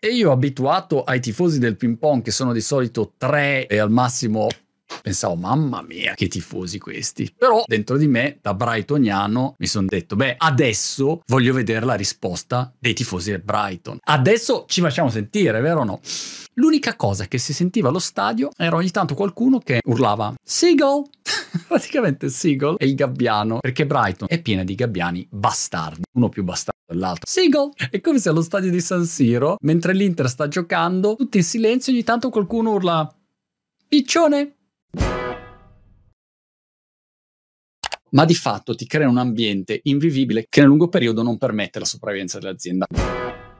e io abituato ai tifosi del ping pong che sono di solito tre e al massimo Pensavo, mamma mia, che tifosi questi. Però dentro di me, da Brightoniano, mi sono detto, beh, adesso voglio vedere la risposta dei tifosi del Brighton. Adesso ci facciamo sentire, vero o no? L'unica cosa che si sentiva allo stadio era ogni tanto qualcuno che urlava Seagull! Praticamente Seagull è il gabbiano, perché Brighton è piena di gabbiani bastardi, uno più bastardo dell'altro. Seagull! È come se allo stadio di San Siro, mentre l'Inter sta giocando, tutti in silenzio, ogni tanto qualcuno urla Piccione! Ma di fatto ti crea un ambiente invivibile che nel lungo periodo non permette la sopravvivenza dell'azienda.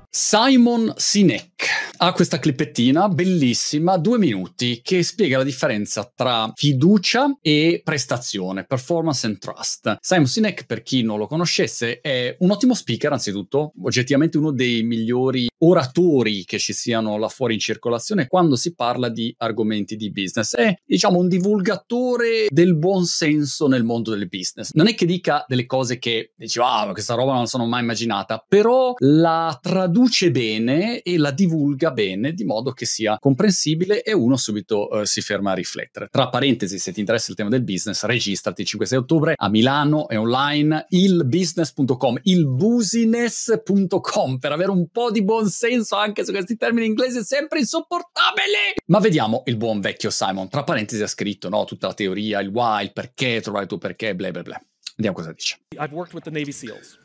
Simon Sinek ha questa clippettina bellissima, due minuti, che spiega la differenza tra fiducia e prestazione, performance and trust. Simon Sinek, per chi non lo conoscesse, è un ottimo speaker, anzitutto, oggettivamente uno dei migliori oratori che ci siano là fuori in circolazione quando si parla di argomenti di business. È, diciamo, un divulgatore del buon senso nel mondo del business. Non è che dica delle cose che dici, ah, questa roba non sono mai immaginata, però la traduce bene e la divulga bene, di modo che sia comprensibile e uno subito uh, si ferma a riflettere. Tra parentesi, se ti interessa il tema del business, registrati il 5-6 ottobre a Milano e online ilbusiness.com, ilbusiness.com per avere un po' di buon senso anche su questi termini inglesi sempre insopportabili. Ma vediamo il buon vecchio Simon. Tra parentesi ha scritto no, tutta la teoria, il why, il perché, trovare il tuo perché, bla bla bla. Vediamo cosa dice. I've worked with the Navy SEALs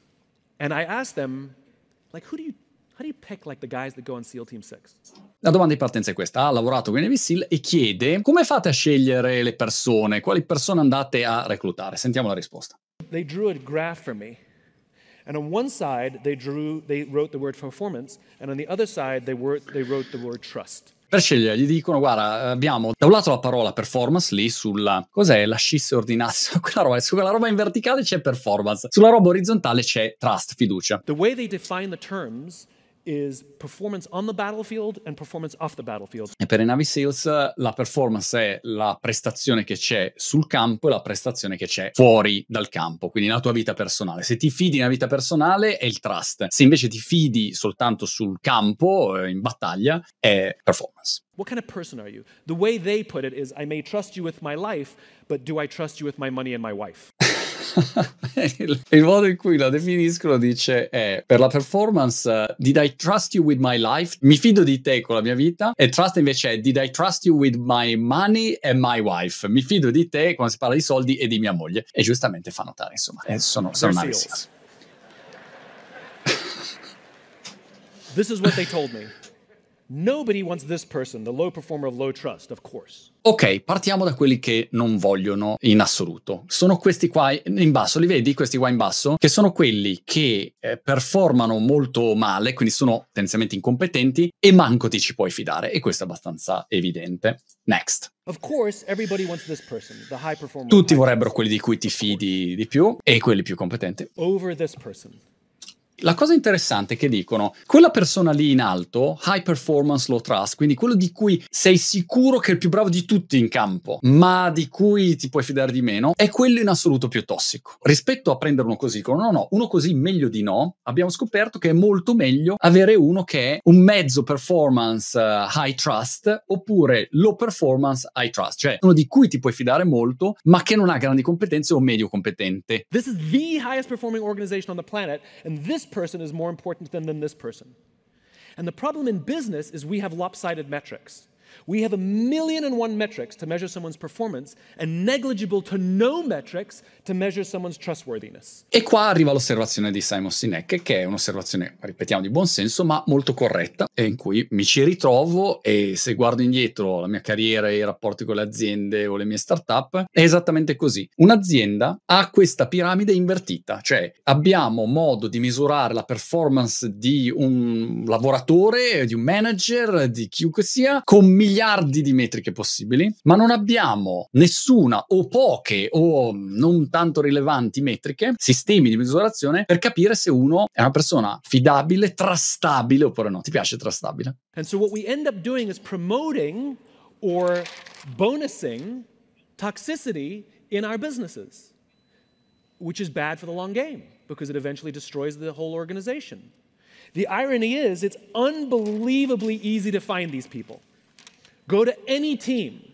and I asked them like who do you how do you pick like the guys that go on SEAL Team 6? La domanda di partenza è questa. Ha lavorato con i Navy SEAL e chiede come fate a scegliere le persone, quali persone andate a reclutare. Sentiamo la risposta. They drew a graph for me. And on one side they drew they wrote the word performance and on the other side they were they wrote the word trust. Per scegliere gli dicono, guarda, abbiamo da un lato la parola performance lì sulla, cos'è, la scisse ordinazio, quella roba, su quella roba in verticale c'è performance, sulla roba orizzontale c'è trust, fiducia. The way they define the terms is performance on the battlefield and performance off the battlefield. E per i Navy SEALs la performance è la prestazione che c'è sul campo e la prestazione che c'è fuori dal campo, quindi nella tua vita personale. Se ti fidi nella vita personale è il trust, se invece ti fidi soltanto sul campo, eh, in battaglia, è performance. What kind of person are you? The way they put it is I may trust you with my life, but do I trust you with my money and my wife? il, il, modo in cui la definiscono dice è per la performance uh, did I trust you with my life? Mi fido di te con la mia vita. E trust invece è did I trust you with my money and my wife? Mi fido di te quando si parla di soldi e di mia moglie. E giustamente fa notare insomma eh, sono, sono analisi This is what they told me. Ok, partiamo da quelli che non vogliono in assoluto. Sono questi qua in basso, li vedi questi qua in basso? Che sono quelli che eh, performano molto male, quindi sono tendenzialmente incompetenti e manco ti ci puoi fidare. E questo è abbastanza evidente. Next. Course, person, Tutti vorrebbero quelli di cui ti fidi di più e quelli più competenti. Over this person. La cosa interessante è che dicono, quella persona lì in alto, high performance low trust, quindi quello di cui sei sicuro che è il più bravo di tutti in campo, ma di cui ti puoi fidare di meno, è quello in assoluto più tossico. Rispetto a prendere uno così, con no, no, uno così meglio di no, abbiamo scoperto che è molto meglio avere uno che è un mezzo performance uh, high trust oppure low performance high trust, cioè uno di cui ti puoi fidare molto, ma che non ha grandi competenze o medio competente. This is the highest performing organization on the planet and this person is more important than, than this person. And the problem in business is we have lopsided metrics. We have a million and one metrics to measure someone's performance and negligible to no metrics to measure someone's trustworthiness. E qua arriva l'osservazione di Simon Sinek, che è un'osservazione, ripetiamo, di buon senso, ma molto corretta, e in cui mi ci ritrovo e se guardo indietro la mia carriera e i rapporti con le aziende o le mie startup, è esattamente così. Un'azienda ha questa piramide invertita, cioè abbiamo modo di misurare la performance di un lavoratore, di un manager, di chiunque sia, con miliardi di metriche possibili, ma non abbiamo nessuna o poche o non tanto rilevanti metriche, sistemi di misurazione per capire se uno è una persona fidabile, trustabile oppure no. Ti piace trustabile? And so what we end up doing is promoting or bonusing toxicity in our businesses, which is bad for the long game because it eventually destroys the whole organization. The irony is, it's unbelievably easy to find these people. Go to any team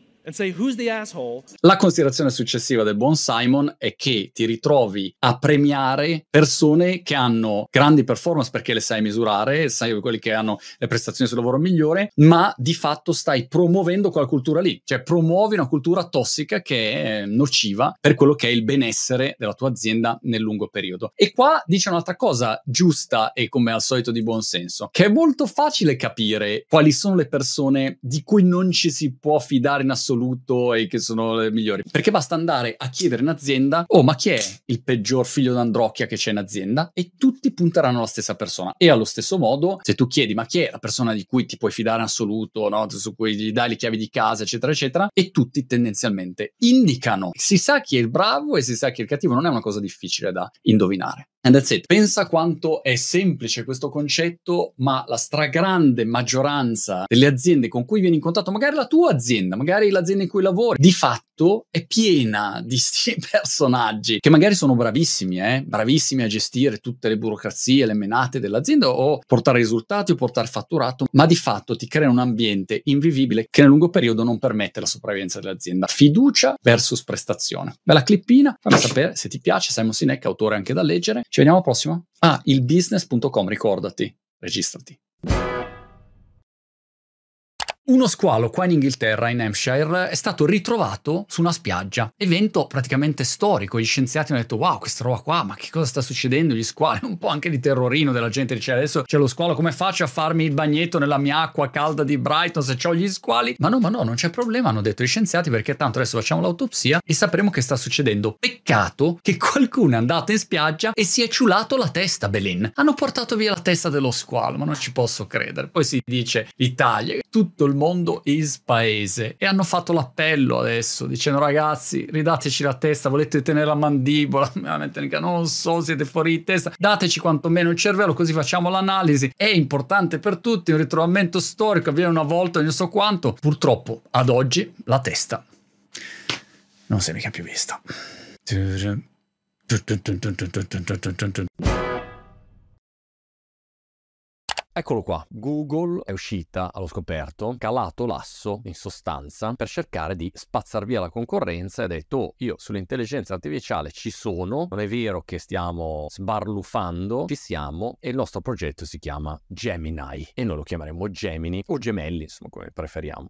La considerazione successiva del buon Simon è che ti ritrovi a premiare persone che hanno grandi performance perché le sai misurare, sai quelli che hanno le prestazioni sul lavoro migliore, ma di fatto stai promuovendo quella cultura lì, cioè promuovi una cultura tossica che è nociva per quello che è il benessere della tua azienda nel lungo periodo. E qua dice un'altra cosa giusta e come al solito di buon senso, che è molto facile capire quali sono le persone di cui non ci si può fidare in assoluto assoluto e che sono le migliori. Perché basta andare a chiedere in azienda, oh ma chi è il peggior figlio d'Androcchia che c'è in azienda? E tutti punteranno alla stessa persona. E allo stesso modo, se tu chiedi ma chi è la persona di cui ti puoi fidare in assoluto, no? su cui gli dai le chiavi di casa, eccetera, eccetera, e tutti tendenzialmente indicano. Si sa chi è il bravo e si sa chi è il cattivo, non è una cosa difficile da indovinare. And that's it. Pensa quanto è semplice questo concetto, ma la stragrande maggioranza delle aziende con cui vieni in contatto, magari la tua azienda, magari l'azienda in cui lavori, di fatto è piena di sti personaggi che magari sono bravissimi, eh? bravissimi a gestire tutte le burocrazie, le menate dell'azienda o portare risultati o portare fatturato, ma di fatto ti creano un ambiente invivibile che nel lungo periodo non permette la sopravvivenza dell'azienda. Fiducia versus prestazione. Bella clippina, fammi sapere se ti piace, Simon Sinek, autore anche da leggere. Ci vediamo al prossimo. Ah, ilbusiness.com, ricordati, registrati. Uno squalo qua in Inghilterra, in Hampshire, è stato ritrovato su una spiaggia. Evento praticamente storico. Gli scienziati hanno detto: Wow, questa roba qua, ma che cosa sta succedendo? Gli squali, un po' anche di terrorino della gente. Dice: Adesso c'è lo squalo, come faccio a farmi il bagnetto nella mia acqua calda di Brighton se ho gli squali? Ma no, ma no, non c'è problema, hanno detto gli scienziati, perché tanto adesso facciamo l'autopsia e sapremo che sta succedendo. Peccato che qualcuno è andato in spiaggia e si è ciulato la testa, Belin. Hanno portato via la testa dello squalo, ma non ci posso credere. Poi si dice: L'Italia, tutto il mondo is paese. E hanno fatto l'appello adesso dicendo ragazzi ridateci la testa volete tenere la mandibola? Non so siete fuori di testa. Dateci quantomeno il cervello così facciamo l'analisi. È importante per tutti un ritrovamento storico avviene una volta non so quanto. Purtroppo ad oggi la testa non si è mica più vista Eccolo qua, Google è uscita allo scoperto, calato l'asso in sostanza per cercare di spazzar via la concorrenza e ha detto oh, io sull'intelligenza artificiale ci sono, non è vero che stiamo sbarlufando, ci siamo e il nostro progetto si chiama Gemini e noi lo chiameremo Gemini o Gemelli, insomma come preferiamo.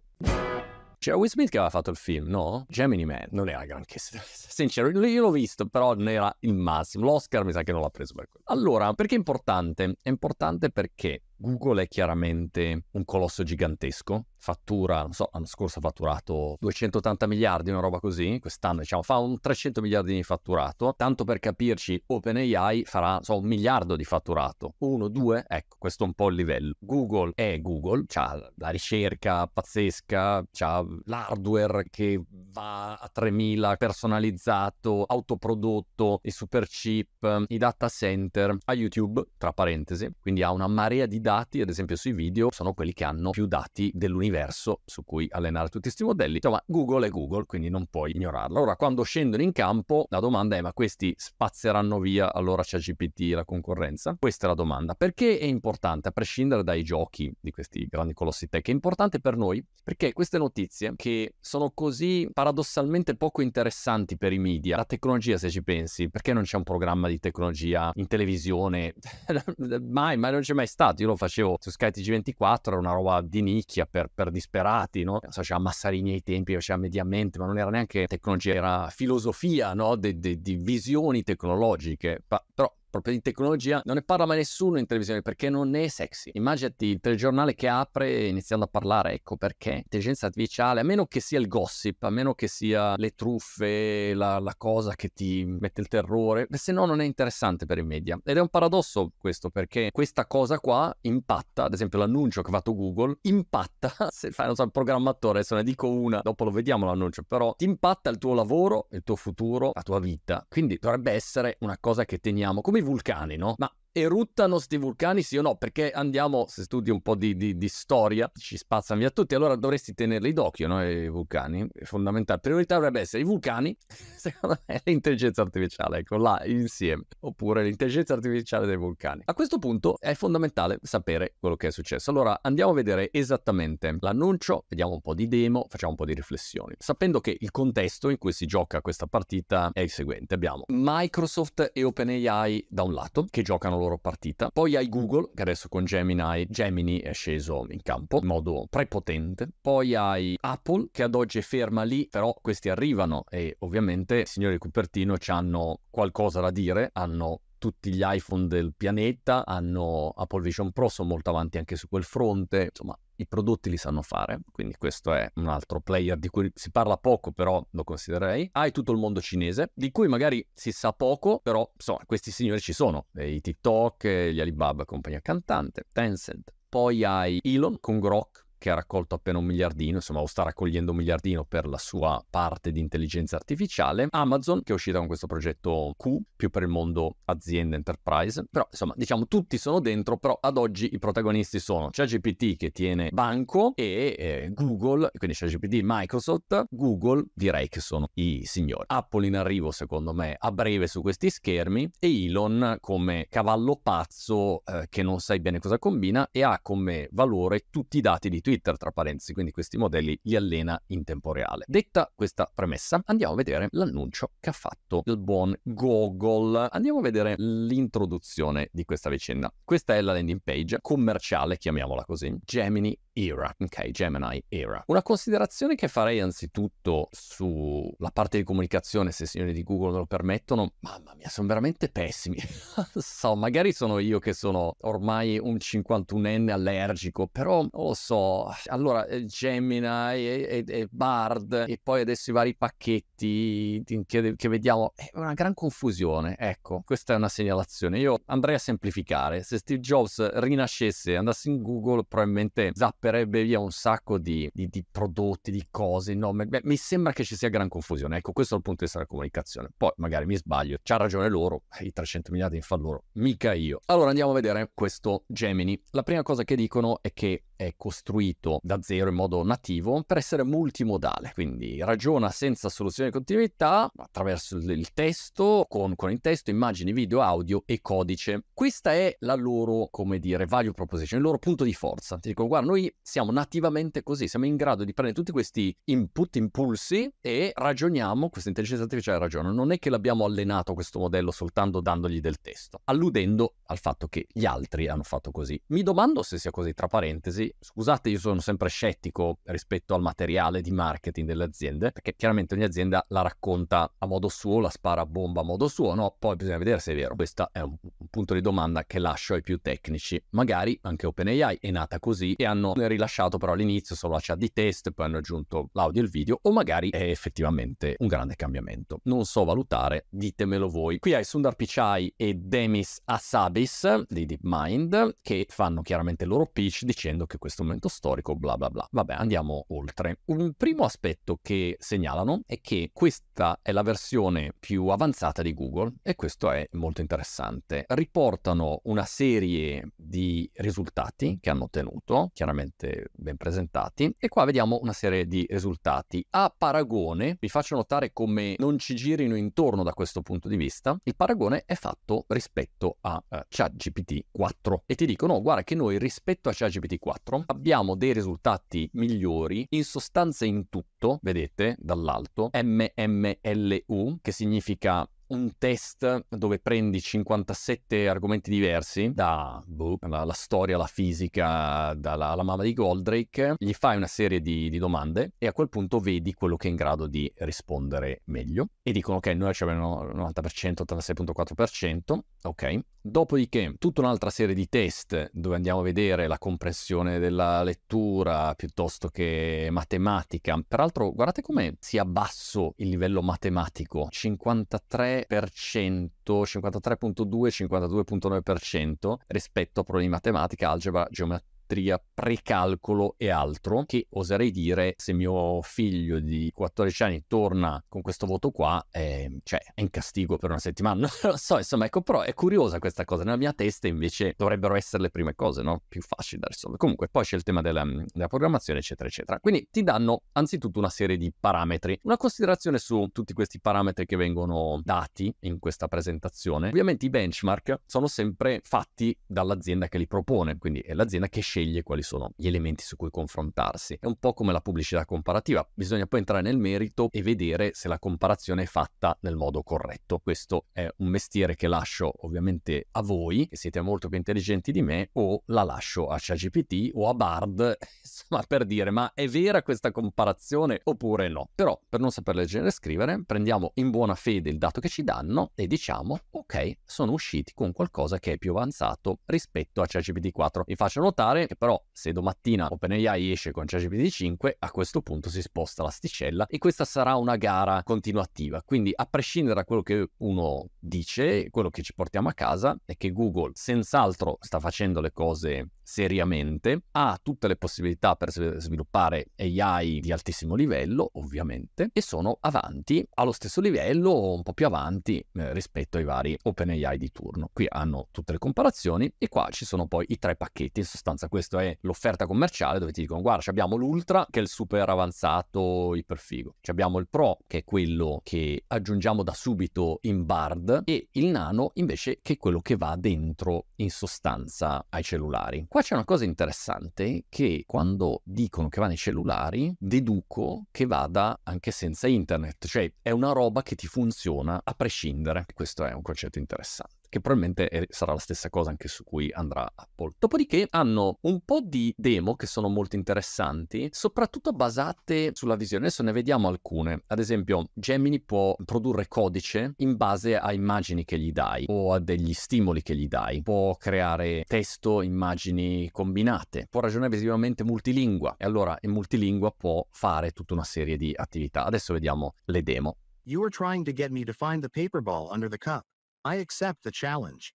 C'era Will Smith che aveva fatto il film, no? Gemini Man, non era granché sincero, io l'ho visto, però non era il massimo. L'Oscar mi sa che non l'ha preso per quello. Allora, perché è importante? È importante perché Google è chiaramente un colosso gigantesco, fattura, non so, l'anno scorso ha fatturato 280 miliardi, una roba così, quest'anno diciamo fa un 300 miliardi di fatturato, tanto per capirci OpenAI farà so, un miliardo di fatturato, uno, due, ecco, questo è un po' il livello. Google è Google, ha la ricerca pazzesca, ha l'hardware che va a 3000 personalizzato, autoprodotto, i super chip, i data center, a YouTube, tra parentesi, quindi ha una marea di dati, ad esempio sui video, sono quelli che hanno più dati dell'universo su cui allenare tutti questi modelli. Insomma, Google è Google, quindi non puoi ignorarlo. Ora, quando scendono in campo, la domanda è: ma questi spazzeranno via allora c'è GPT la concorrenza? Questa è la domanda. Perché è importante, a prescindere dai giochi di questi grandi colossi tech, è importante per noi perché queste notizie che sono così paradossalmente poco interessanti per i media, la tecnologia se ci pensi, perché non c'è un programma di tecnologia in televisione? mai, mai non c'è mai stato. Io lo facevo su Sky TG24, era una roba di nicchia per, per disperati, no? C'era Massarini ai tempi, faceva mediamente, ma non era neanche tecnologia, era filosofia, no? di visioni tecnologiche. Pa- però proprio di tecnologia, non ne parla mai nessuno in televisione perché non è sexy. Immaginati il telegiornale che apre iniziando a parlare, ecco perché. Intelligenza artificiale, a meno che sia il gossip, a meno che sia le truffe, la, la cosa che ti mette il terrore, se no non è interessante per i media. Ed è un paradosso questo perché questa cosa qua impatta, ad esempio l'annuncio che ha fatto Google, impatta, se fai, non so, il programmatore, adesso ne dico una, dopo lo vediamo l'annuncio, però ti impatta il tuo lavoro, il tuo futuro, la tua vita. Quindi dovrebbe essere una cosa che teniamo come i vulcani, no? Ma eruttano sti vulcani sì o no? Perché andiamo, se studi un po' di, di, di storia, ci spazzano via tutti, allora dovresti tenerli d'occhio, no? I vulcani, è fondamentale. Priorità dovrebbe essere i vulcani, secondo me l'intelligenza artificiale, ecco là insieme, oppure l'intelligenza artificiale dei vulcani. A questo punto è fondamentale sapere quello che è successo. Allora andiamo a vedere esattamente l'annuncio, vediamo un po' di demo, facciamo un po' di riflessioni. Sapendo che il contesto in cui si gioca questa partita è il seguente, abbiamo Microsoft e OpenAI da un lato, che giocano loro partita. Poi hai Google, che adesso con Gemini, Gemini è sceso in campo in modo prepotente. Poi hai Apple, che ad oggi è ferma lì, però questi arrivano e ovviamente i signori Cupertino ci hanno qualcosa da dire, hanno tutti gli iPhone del pianeta, hanno Apple Vision Pro, sono molto avanti anche su quel fronte, insomma i prodotti li sanno fare, quindi questo è un altro player di cui si parla poco, però lo considererei. Hai tutto il mondo cinese, di cui magari si sa poco, però insomma, questi signori ci sono, i TikTok, gli Alibaba, compagnia cantante, Tencent. Poi hai Elon con Grok, che ha raccolto appena un miliardino, insomma, o sta raccogliendo un miliardino per la sua parte di intelligenza artificiale. Amazon, che è uscita con questo progetto Q, più per il mondo azienda enterprise. Però, insomma, diciamo, tutti sono dentro, però ad oggi i protagonisti sono ChatGPT che tiene banco e eh, Google, quindi ChatGPT, Microsoft, Google, direi che sono i signori. Apple in arrivo, secondo me, a breve su questi schermi e Elon come cavallo pazzo eh, che non sai bene cosa combina e ha come valore tutti i dati di Twitter, tra parentesi, quindi questi modelli li allena in tempo reale. Detta questa premessa, andiamo a vedere l'annuncio che ha fatto il buon Google. Andiamo a vedere l'introduzione di questa vicenda. Questa è la landing page commerciale, chiamiamola così, Gemini Era, ok, Gemini Era. Una considerazione che farei anzitutto sulla parte di comunicazione, se i signori di Google me lo permettono, mamma mia, sono veramente pessimi. so, magari sono io che sono ormai un 51enne allergico, però lo so. Allora, eh, Gemini e, e, e Bard e poi adesso i vari pacchetti che, che vediamo, è una gran confusione. Ecco, questa è una segnalazione. Io andrei a semplificare. Se Steve Jobs rinascesse e andasse in Google, probabilmente zappa zapperebbe via un sacco di, di, di prodotti, di cose. No, beh, mi sembra che ci sia gran confusione. Ecco, questo è il punto di vista della comunicazione. Poi magari mi sbaglio, c'ha ragione loro, i 300 miliardi in fa loro, mica io. Allora andiamo a vedere questo Gemini. La prima cosa che dicono è che è costruito da zero in modo nativo per essere multimodale, quindi ragiona senza soluzione di continuità attraverso il testo, con, con il testo, immagini, video, audio e codice. Questa è la loro, come dire, value proposition, il loro punto di forza. Ti dico, guarda, noi siamo nativamente così, siamo in grado di prendere tutti questi input, impulsi e ragioniamo, questa intelligenza artificiale ragiona. Non è che l'abbiamo allenato questo modello soltanto dandogli del testo, alludendo al fatto che gli altri hanno fatto così. Mi domando se sia così, tra parentesi, scusate, io sono sempre scettico rispetto al materiale di marketing delle aziende, perché chiaramente ogni azienda la racconta a modo suo, la spara a bomba a modo suo, no? Poi bisogna vedere se è vero. Questo è un, un punto di domanda che lascio ai più tecnici. Magari anche OpenAI è nata così e hanno rilasciato però all'inizio solo la chat di test, poi hanno aggiunto l'audio e il video, o magari è effettivamente un grande cambiamento. Non so valutare, ditemelo voi. Qui hai Sundar Pichai e Demis Hassabis di DeepMind che fanno chiaramente il loro pitch dicendo che questo momento storico, bla bla bla. Vabbè, andiamo oltre. Un primo aspetto che segnalano è che questa è la versione più avanzata di Google e questo è molto interessante. Riportano una serie di risultati che hanno ottenuto, chiaramente ben presentati, e qua vediamo una serie di risultati. A paragone, vi faccio notare come non ci girino intorno da questo punto di vista, il paragone è fatto rispetto a uh, ChatGPT 4 e ti dicono, guarda che noi rispetto a ChatGPT 4 4 abbiamo dei risultati migliori in sostanza in tutto, vedete dall'alto, MMLU, che significa un test dove prendi 57 argomenti diversi, da boh, storia, la fisica, dalla la mamma di Goldrake, gli fai una serie di, di, domande e a quel punto vedi quello che è in grado di rispondere meglio. E dicono ok, noi abbiamo il 90%, 86.4%, ok. Dopodiché tutta un'altra serie di test dove andiamo a vedere la comprensione della lettura piuttosto che matematica. Peraltro guardate come sia basso il livello matematico, 53 53%, 53.2, 52.9% rispetto a problemi di matematica, algebra, geometria geometria, precalcolo e altro, che oserei dire se mio figlio di 14 anni torna con questo voto qua, eh, cioè è in castigo per una settimana, non lo so, insomma, ecco, però è curiosa questa cosa, nella mia testa invece dovrebbero essere le prime cose, no? Più facili da risolvere. Comunque, poi c'è il tema della, della programmazione, eccetera, eccetera. Quindi ti danno anzitutto una serie di parametri, una considerazione su tutti questi parametri che vengono dati in questa presentazione. Ovviamente i benchmark sono sempre fatti dall'azienda che li propone, quindi è l'azienda che sceglie sceglie quali sono gli elementi su cui confrontarsi. È un po' come la pubblicità comparativa, bisogna poi entrare nel merito e vedere se la comparazione è fatta nel modo corretto. Questo è un mestiere che lascio ovviamente a voi, che siete molto più intelligenti di me, o la lascio a ChatGPT o a Bard, insomma per dire ma è vera questa comparazione oppure no. Però per non saper leggere e scrivere prendiamo in buona fede il dato che ci danno e diciamo ok, sono usciti con qualcosa che è più avanzato rispetto a ChatGPT 4. Vi faccio notare che però se domattina OpenAI esce con ChatGPT 5, a questo punto si sposta l'asticella e questa sarà una gara continuativa. Quindi a prescindere da quello che uno dice, quello che ci portiamo a casa è che Google senz'altro sta facendo le cose seriamente, ha tutte le possibilità per sviluppare AI di altissimo livello, ovviamente, e sono avanti allo stesso livello o un po' più avanti eh, rispetto ai vari OpenAI di turno. Qui hanno tutte le comparazioni e qua ci sono poi i tre pacchetti. In sostanza questa è l'offerta commerciale dove ti dicono guarda abbiamo l'Ultra che è il super avanzato iperfigo, abbiamo il Pro che è quello che aggiungiamo da subito in Bard e il Nano invece che è quello che va dentro in sostanza ai cellulari. Qua c'è una cosa interessante che quando dicono che va nei cellulari deduco che vada anche senza internet, cioè è una roba che ti funziona a prescindere. Questo è un concetto interessante che probabilmente sarà la stessa cosa anche su cui andrà Apple. Dopodiché hanno un po' di demo che sono molto interessanti, soprattutto basate sulla visione. Adesso ne vediamo alcune. Ad esempio, Gemini può produrre codice in base a immagini che gli dai o a degli stimoli che gli dai. Può creare testo, immagini combinate, può ragionare visivamente multilingua e allora in multilingua può fare tutta una serie di attività. Adesso vediamo le demo. You are trying to get me to find the paper ball under the cup. I accept the challenge.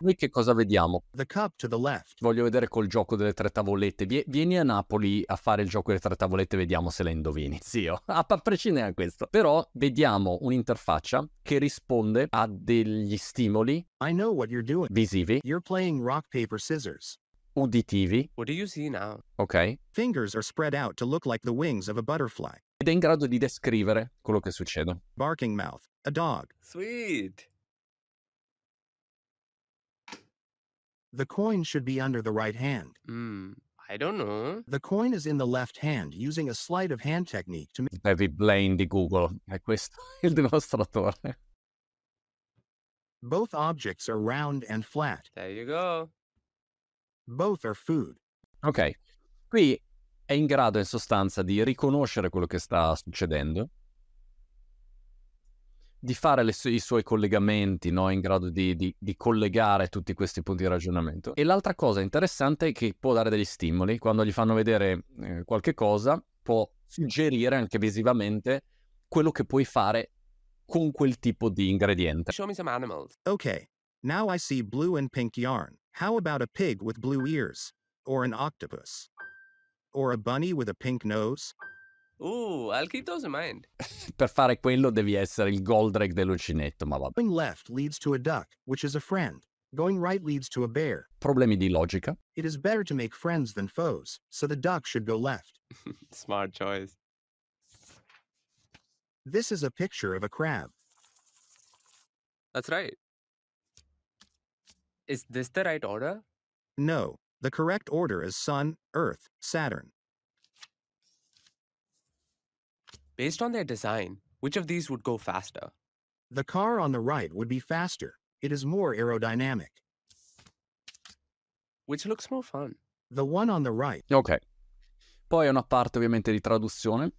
Noi che cosa vediamo? The cup to the left. Voglio vedere col gioco delle tre tavolette. Vieni a Napoli a fare il gioco delle tre tavolette, vediamo se la indovini. Zio, a prescindere da questo. Però vediamo un'interfaccia che risponde a degli stimoli I know what you're doing. visivi, You're playing rock, paper, scissors. uditivi, What do you see now? ok? Fingers are spread out to look like the wings of a butterfly. Ed è in grado di descrivere quello che succede. Barking mouth. A dog. Sweet. The coin should be under the right hand. Hmm. I don't know. The coin is in the left hand using a sleight of hand technique to make David Blaine di Google, è questo il dimostratore. both objects are round and flat. There you go. Both are food. Ok, qui è in grado in sostanza di riconoscere quello che sta succedendo, di fare le su- i suoi collegamenti, no? in grado di, di- di collegare tutti questi punti di ragionamento. E l'altra cosa interessante è che può dare degli stimoli, quando gli fanno vedere eh, qualche cosa, può suggerire anche visivamente quello che puoi fare con quel tipo di ingrediente. Show me some animals. Okay, now I see blue and pink yarn. How about a pig with blue ears? Or an octopus? Or a bunny with a pink nose? Ooh, I'll keep those in mind. Per fare quello devi essere il Goldrake dell'uncinetto, ma vabbè. Going left leads to a duck, which is a friend. Going right leads to a bear. Problemi di logica. It is better to make friends than foes, so the duck should go left. Smart choice. This is a picture of a crab. That's right. Is this the right order? No, the correct order is Sun, Earth, Saturn. Based on their design, which of these would go faster? The car on the right would be faster. It is more aerodynamic. Which looks more fun? The one on the right. Ok. Poi è una parte ovviamente di traduzione.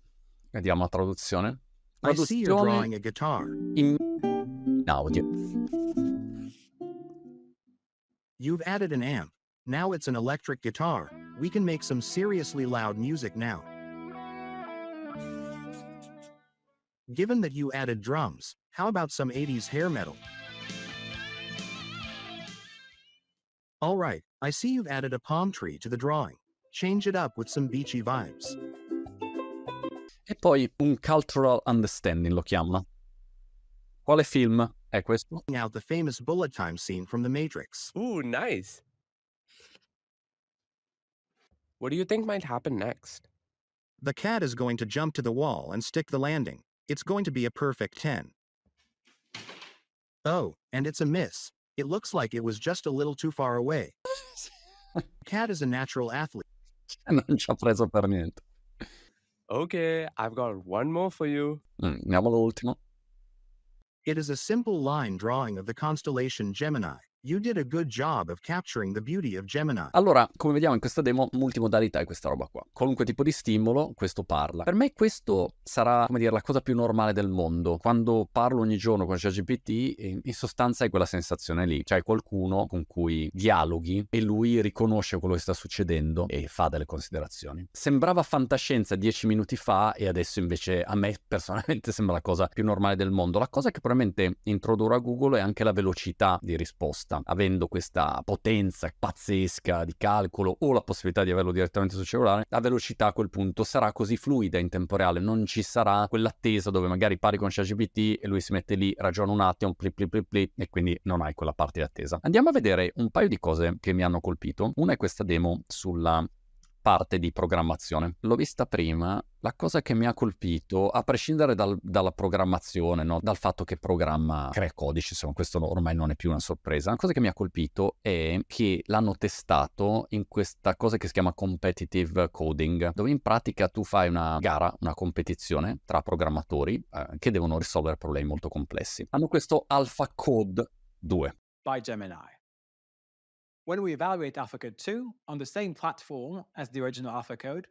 Vediamo la traduzione. I see you're drawing a guitar. in audio. You've added an amp. Now it's an electric guitar. We can make some seriously loud music now. Given that you added drums, how about some 80s hair metal? Alright, I see you've added a palm tree to the drawing. Change it up with some beachy vibes. E poi un cultural understanding lo chiamano. Quale film è questo? Out the famous bullet time scene from The Matrix. Ooh, nice. What do you think might happen next? The cat is going to jump to the wall and stick the landing. It's going to be a perfect 10. Oh, and it's a miss. It looks like it was just a little too far away. cat is a natural athlete. Non ci ha preso per niente. Okay, I've got one more for you. Mm, Andiamo all'ultimo. It is a simple line drawing of the constellation Gemini. You did a good job of capturing the beauty of Gemini. Allora, come vediamo in questa demo, multimodalità è questa roba qua. Qualunque tipo di stimolo, questo parla. Per me questo sarà, come dire, la cosa più normale del mondo. Quando parlo ogni giorno con ChatGPT, in sostanza è quella sensazione lì. C'hai qualcuno con cui dialoghi e lui riconosce quello che sta succedendo e fa delle considerazioni. Sembrava fantascienza dieci minuti fa e adesso invece a me personalmente sembra la cosa più normale del mondo. La cosa che probabilmente introdurrà Google è anche la velocità di risposta avendo questa potenza pazzesca di calcolo o la possibilità di averlo direttamente sul cellulare, la velocità a quel punto sarà così fluida in tempo reale, non ci sarà quell'attesa dove magari pari con ChatGPT e lui si mette lì, ragiona un attimo, plip plip plip plip e quindi non hai quella parte di attesa. Andiamo a vedere un paio di cose che mi hanno colpito. Una è questa demo sulla parte di programmazione. L'ho vista prima, la cosa che mi ha colpito, a prescindere dal- dalla programmazione, no? dal fatto che programma crea codici, insomma questo ormai non è più una sorpresa, la cosa che mi ha colpito è che l'hanno testato in questa cosa che si chiama competitive coding, dove in pratica tu fai una gara, una competizione tra programmatori eh, che devono risolvere problemi molto complessi. Hanno questo Alpha Code 2. by Gemini. When we evaluate AlphaCode 2 on the same platform as the original AlphaCode,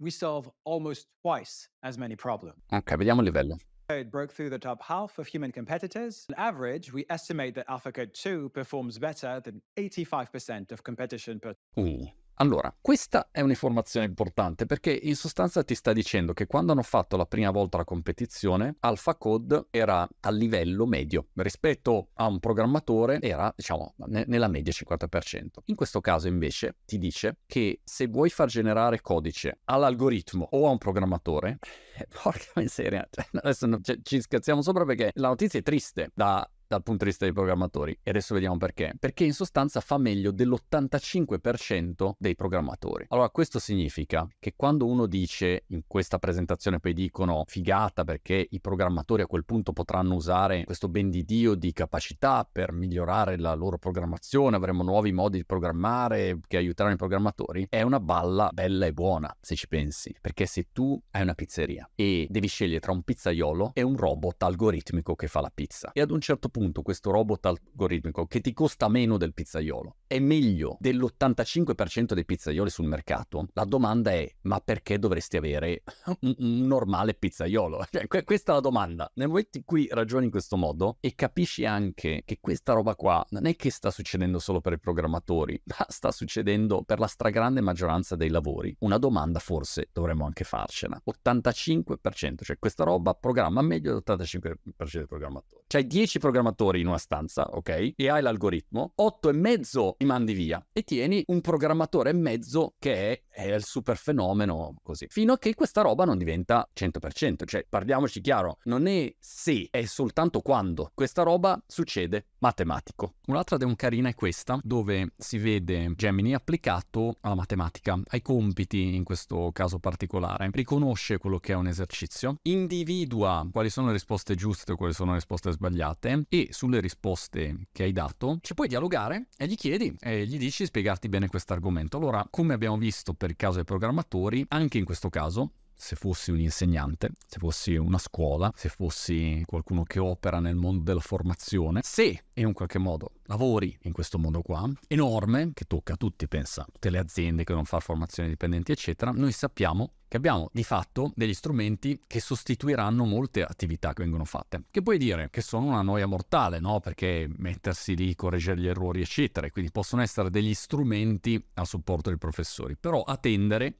we solve almost twice as many problems. Ok, vediamo il livello. Code broke through the top half of human competitors. On average, we estimate that AlphaCode 2 performs better than 85% of competition per Uh. Allora, questa è un'informazione importante perché in sostanza ti sta dicendo che quando hanno fatto la prima volta la competizione, AlphaCode era a livello medio rispetto a un programmatore, era diciamo ne- nella media 50%. In questo caso invece ti dice che se vuoi far generare codice all'algoritmo o a un programmatore, eh, porca miseria, cioè, adesso cioè, ci scherziamo sopra perché la notizia è triste da dal punto di vista dei programmatori. E adesso vediamo perché. Perché in sostanza fa meglio dell'85% dei programmatori. Allora, questo significa che quando uno dice, in questa presentazione poi dicono figata perché i programmatori a quel punto potranno usare questo ben di Dio di capacità per migliorare la loro programmazione, avremo nuovi modi di programmare che aiuteranno i programmatori, è una balla bella e buona, se ci pensi. Perché se tu hai una pizzeria e devi scegliere tra un pizzaiolo e un robot algoritmico che fa la pizza, e ad un certo punto questo robot algoritmico che ti costa meno del pizzaiolo è meglio dell'85% dei pizzaioli sul mercato, la domanda è ma perché dovresti avere un, un normale pizzaiolo? Cioè, que- questa è la domanda. Nel momento in cui ragioni in questo modo e capisci anche che questa roba qua non è che sta succedendo solo per i programmatori, ma sta succedendo per la stragrande maggioranza dei lavori, una domanda forse dovremmo anche farcela. 85%, cioè questa roba programma meglio dell'85% dei programmatori. C'hai 10 programmatori in una stanza, ok? E hai l'algoritmo, 8 e mezzo li mandi via e tieni un programmatore e mezzo che è, è il super fenomeno così. Fino a che questa roba non diventa 100%, cioè parliamoci chiaro, non è se, è soltanto quando questa roba succede matematico. Un'altra demo carina è questa, dove si vede Gemini applicato alla matematica, ai compiti in questo caso particolare. Riconosce quello che è un esercizio, individua quali sono le risposte giuste o quali sono le risposte sbagliate e sulle risposte che hai dato ci puoi dialogare e gli chiedi e gli dici di spiegarti bene questo argomento. Allora, come abbiamo visto per il caso dei programmatori, anche in questo caso se fossi un insegnante, se fossi una scuola, se fossi qualcuno che opera nel mondo della formazione, se in un qualche modo lavori in questo mondo qua, enorme, che tocca a tutti, pensa, tutte le aziende che devono fare formazione dipendenti, eccetera, noi sappiamo che abbiamo di fatto degli strumenti che sostituiranno molte attività che vengono fatte. Che puoi dire che sono una noia mortale, no? Perché mettersi lì, correggere gli errori, eccetera, e quindi possono essere degli strumenti a supporto dei professori. Però a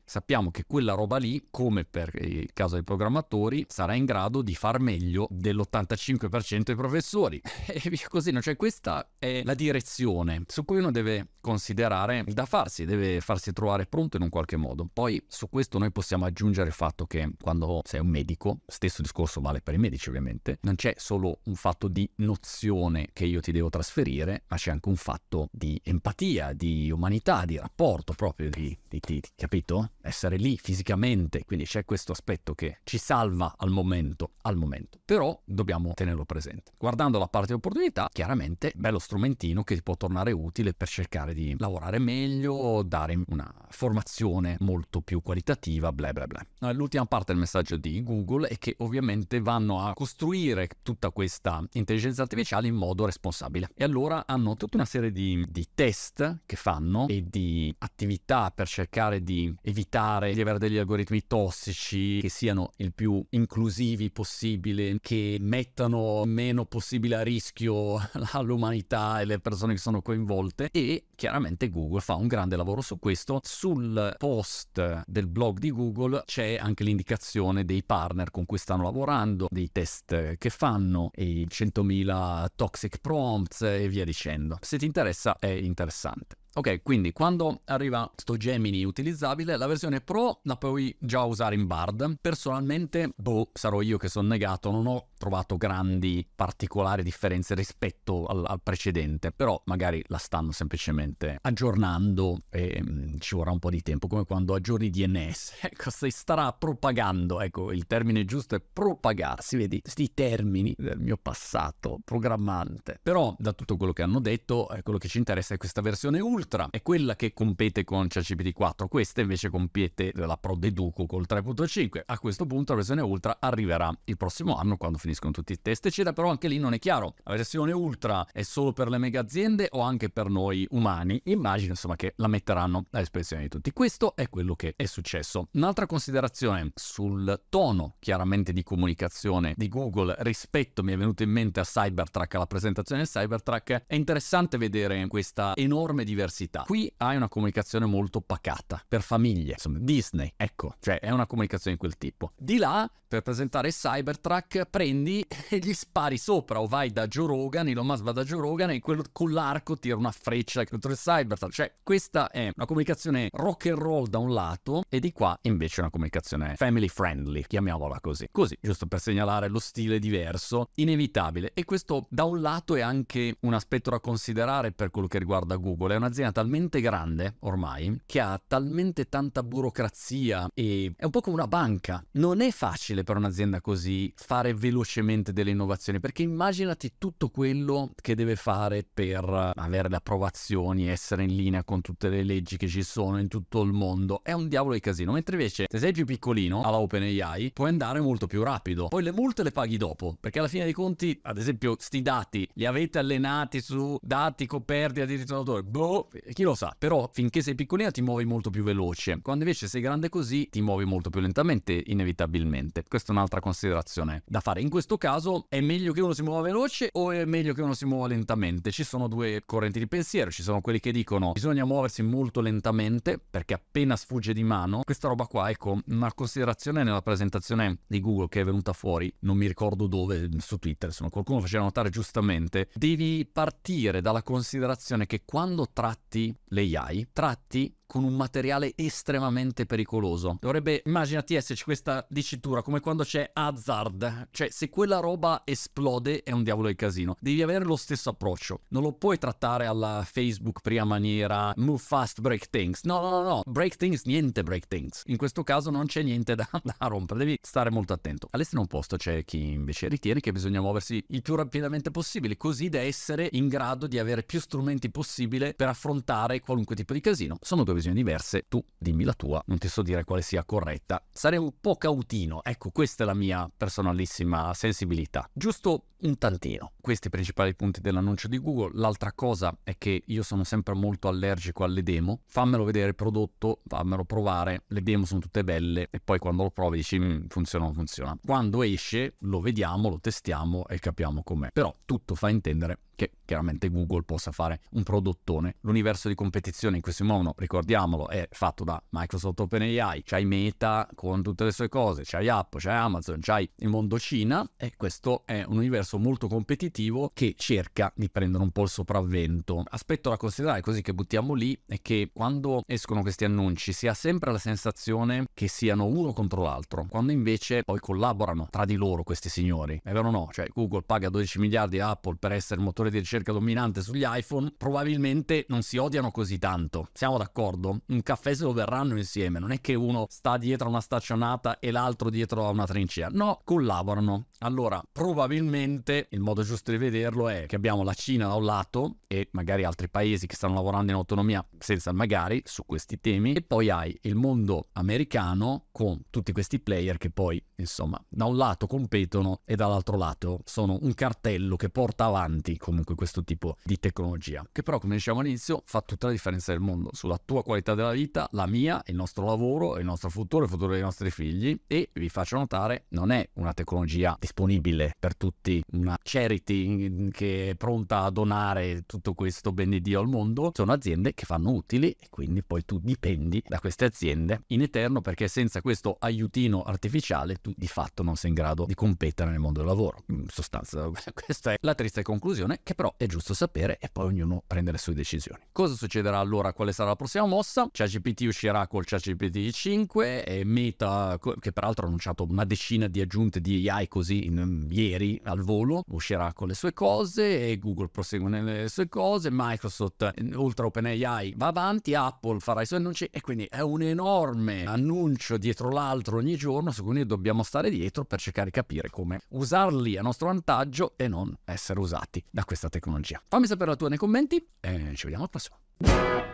sappiamo che quella roba lì, come per il caso dei programmatori, sarà in grado di far meglio dell'85% dei professori. E così, no? Cioè questa è la direzione su cui uno deve considerare da farsi, deve farsi trovare pronto in un qualche modo. Poi su questo noi possiamo aggiungere il fatto che quando sei un medico, stesso discorso vale per i medici ovviamente, non c'è solo un fatto di nozione che io ti devo trasferire, ma c'è anche un fatto di empatia, di umanità, di rapporto proprio, di, di, di capito? Essere lì fisicamente, quindi c'è questo aspetto che ci salva al momento, al momento. Però dobbiamo tenerlo presente. Guardando la parte di opportunità, chiaramente chiaramente bello strumentino che può tornare utile per cercare di lavorare meglio, dare una formazione molto più qualitativa, bla bla bla. L'ultima parte del messaggio di Google è che ovviamente vanno a costruire tutta questa intelligenza artificiale in modo responsabile. E allora hanno tutta una serie di, di test che fanno e di attività per cercare di evitare di avere degli algoritmi tossici che siano il più inclusivi possibile, che mettano meno possibile a rischio l'umanità e le persone che sono coinvolte e chiaramente Google fa un grande lavoro su questo. Sul post del blog di Google c'è anche l'indicazione dei partner con cui stanno lavorando, dei test che fanno, i 100.000 toxic prompts e via dicendo. Se ti interessa è interessante. Ok, quindi quando arriva sto Gemini utilizzabile, la versione Pro la puoi già usare in Bard. Personalmente, boh, sarò io che sono negato, non ho trovato grandi particolari differenze rispetto al, al precedente, però magari la stanno semplicemente aggiornando e mh, ci vorrà un po' di tempo, come quando aggiorni DNS. Ecco, si starà propagando, ecco, il termine giusto è propagarsi, vedi, questi termini del mio passato programmante. Però da tutto quello che hanno detto, eh, quello che ci interessa è questa versione Ultra, è quella che compete con ChatGPT 4, questa invece compete la Pro Deduco col 3.5. A questo punto la versione Ultra arriverà il prossimo anno quando finisce finiscono tutti i test, eccetera, però anche lì non è chiaro. La versione ultra è solo per le mega aziende o anche per noi umani? Immagino insomma che la metteranno a disposizione di tutti. Questo è quello che è successo. Un'altra considerazione sul tono chiaramente di comunicazione di Google rispetto mi è venuto in mente a Cybertruck, alla presentazione del Cybertruck, è interessante vedere questa enorme diversità. Qui hai una comunicazione molto pacata, per famiglie, insomma Disney, ecco, cioè è una comunicazione di quel tipo. Di là, per presentare Cybertruck, prendi prendi e gli spari sopra o vai da Joe Rogan, Elon Musk va da Joe Rogan e quello con l'arco tira una freccia contro il Cybertruck. Cioè, questa è una comunicazione rock and roll da un lato e di qua invece una comunicazione family friendly, chiamiamola così. Così, giusto per segnalare lo stile diverso, inevitabile. E questo da un lato è anche un aspetto da considerare per quello che riguarda Google. È un'azienda talmente grande ormai che ha talmente tanta burocrazia e è un po' come una banca. Non è facile per un'azienda così fare velocemente velocemente delle innovazioni, perché immaginati tutto quello che deve fare per avere le approvazioni, essere in linea con tutte le leggi che ci sono in tutto il mondo, è un diavolo di casino, mentre invece se sei più piccolino alla OpenAI puoi andare molto più rapido, poi le multe le paghi dopo, perché alla fine dei conti, ad esempio, sti dati li avete allenati su dati coperti a diritto d'autore, boh, chi lo sa, però finché sei piccolino ti muovi molto più veloce, quando invece sei grande così ti muovi molto più lentamente, inevitabilmente. Questa è un'altra considerazione da fare. In questo caso è meglio che uno si muova veloce o è meglio che uno si muova lentamente? Ci sono due correnti di pensiero, ci sono quelli che dicono bisogna muoversi molto lentamente perché appena sfugge di mano, questa roba qua, ecco, una considerazione nella presentazione di Google che è venuta fuori, non mi ricordo dove, su Twitter, insomma qualcuno faceva notare giustamente, devi partire dalla considerazione che quando tratti l'AI, tratti con un materiale estremamente pericoloso. Dovrebbe, immaginati esserci questa dicitura come quando c'è hazard, cioè se quella roba esplode è un diavolo di casino. Devi avere lo stesso approccio, non lo puoi trattare alla Facebook prima maniera move fast, break things. No, no, no, no, break things, niente break things. In questo caso non c'è niente da, da rompere, devi stare molto attento. All'esterno opposto c'è chi invece ritiene che bisogna muoversi il più rapidamente possibile, così da essere in grado di avere più strumenti possibile per affrontare qualunque tipo di casino. Sono due visioni visioni diverse, tu dimmi la tua, non ti so dire quale sia corretta. Sarei un po' cautino, ecco, questa è la mia personalissima sensibilità. Giusto un tantino. Questi i principali punti dell'annuncio di Google. L'altra cosa è che io sono sempre molto allergico alle demo. Fammelo vedere il prodotto, fammelo provare. Le demo sono tutte belle e poi quando lo provi dici mm, funziona o non funziona. Quando esce lo vediamo, lo testiamo e capiamo com'è. Però tutto fa intendere che chiaramente Google possa fare un prodottone. L'universo di competizione in questo modo, ricordiamolo, è fatto da Microsoft OpenAI, c'hai Meta con tutte le sue cose, c'hai Apple, c'hai Amazon, c'hai il mondo Cina e questo è un universo molto competitivo che cerca di prendere un po' il sopravvento. Aspetto da considerare così che buttiamo lì è che quando escono questi annunci si ha sempre la sensazione che siano uno contro l'altro, quando invece poi collaborano tra di loro questi signori. È vero o no? Cioè Google paga 12 miliardi a Apple per essere il motore di ricerca dominante sugli iPhone, probabilmente non si odiano così tanto. Siamo d'accordo? D'accordo, un caffè se lo verranno insieme, non è che uno sta dietro a una staccionata e l'altro dietro a una trincea, no, collaborano. Allora, probabilmente il modo giusto di vederlo è che abbiamo la Cina da un lato e magari altri paesi che stanno lavorando in autonomia senza magari su questi temi e poi hai il mondo americano con tutti questi player che poi, insomma, da un lato competono e dall'altro lato sono un cartello che porta avanti comunque questo tipo di tecnologia, che però come diciamo all'inizio fa tutta la differenza del mondo sulla tua qualità della vita, la mia, il nostro lavoro, il nostro futuro, il futuro dei nostri figli e vi faccio notare non è una tecnologia disponibile per tutti, una charity che è pronta a donare tutto questo ben di Dio al mondo, sono aziende che fanno utili e quindi poi tu dipendi da queste aziende in eterno perché senza questo aiutino artificiale tu di fatto non sei in grado di competere nel mondo del lavoro. In sostanza questa è la triste conclusione che però è giusto sapere e poi ognuno prende le sue decisioni. Cosa succederà allora? Quale sarà la prossima mossa? ChatGPT uscirà col ChatGPT 5 e Meta, che peraltro ha annunciato una decina di aggiunte di AI così in, ieri al volo, uscirà con le sue cose e Google prosegue nelle sue cose, Microsoft oltre OpenAI va avanti, Apple farà i suoi annunci e quindi è un enorme annuncio dietro l'altro ogni giorno su cui noi dobbiamo stare dietro per cercare di capire come usarli a nostro vantaggio e non essere usati da questa tecnologia. Fammi sapere la tua nei commenti e ci vediamo al prossimo.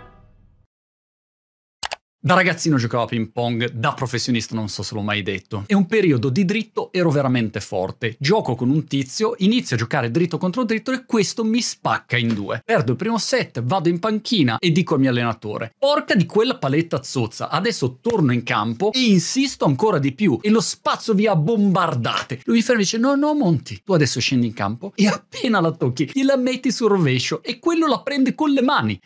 Da ragazzino giocavo a ping pong, da professionista non so se l'ho mai detto. E un periodo di dritto ero veramente forte. Gioco con un tizio, inizio a giocare dritto contro dritto e questo mi spacca in due. Perdo il primo set, vado in panchina e dico al mio allenatore: Porca di quella paletta zozza, adesso torno in campo e insisto ancora di più e lo spazzo via bombardate. Lui mi ferma e dice: No, no, Monti, tu adesso scendi in campo e appena la tocchi, gliela metti sul rovescio e quello la prende con le mani.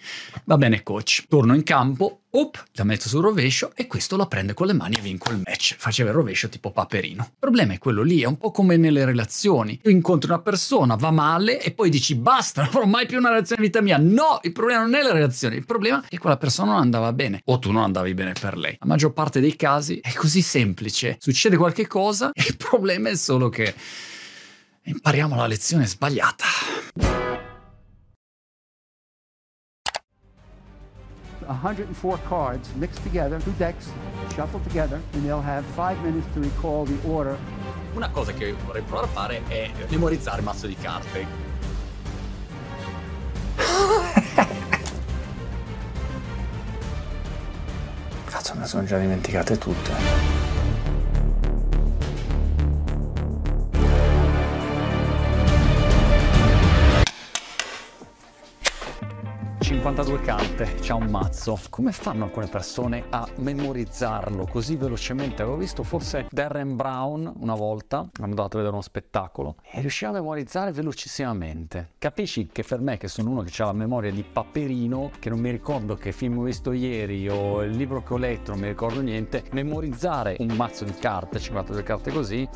Va bene, coach. Torno in campo, Op, la metto sul rovescio e questo la prende con le mani e vinco il match. Faceva il rovescio tipo Paperino. Il problema è quello lì, è un po' come nelle relazioni. Tu incontri una persona, va male e poi dici basta, non avrò mai più una relazione in vita mia. No, il problema non è la relazione, il problema è che quella persona non andava bene o tu non andavi bene per lei. La maggior parte dei casi è così semplice. Succede qualche cosa e il problema è solo che impariamo la lezione sbagliata. 104 cards mixed together, two decks shuffled together, and they'll have five minutes to recall the order. Una cosa che vorrei provare a fare è memorizzare il mazzo di carte. Cazzo, me le sono già dimenticate tutte. 52 carte, c'ha un mazzo. Come fanno alcune persone a memorizzarlo così velocemente? Avevo visto forse Darren Brown una volta, hanno andato a vedere uno spettacolo, e riusciva a memorizzare velocissimamente. Capisci che per me, che sono uno che ha la memoria di Paperino, che non mi ricordo che film ho visto ieri o il libro che ho letto, non mi ricordo niente, memorizzare un mazzo di carte, 52 carte così,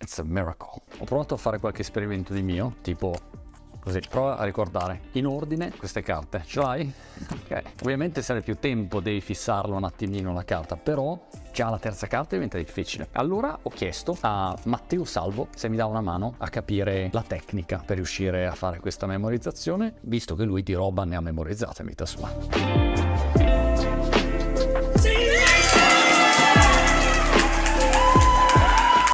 it's a miracle. Ho provato a fare qualche esperimento di mio, tipo Così, prova a ricordare in ordine queste carte. Ce l'hai? Ok. Ovviamente se hai più tempo devi fissarlo un attimino la carta, però già la terza carta diventa difficile. Allora ho chiesto a Matteo Salvo se mi dà una mano a capire la tecnica per riuscire a fare questa memorizzazione, visto che lui di roba ne ha memorizzata in vita sua.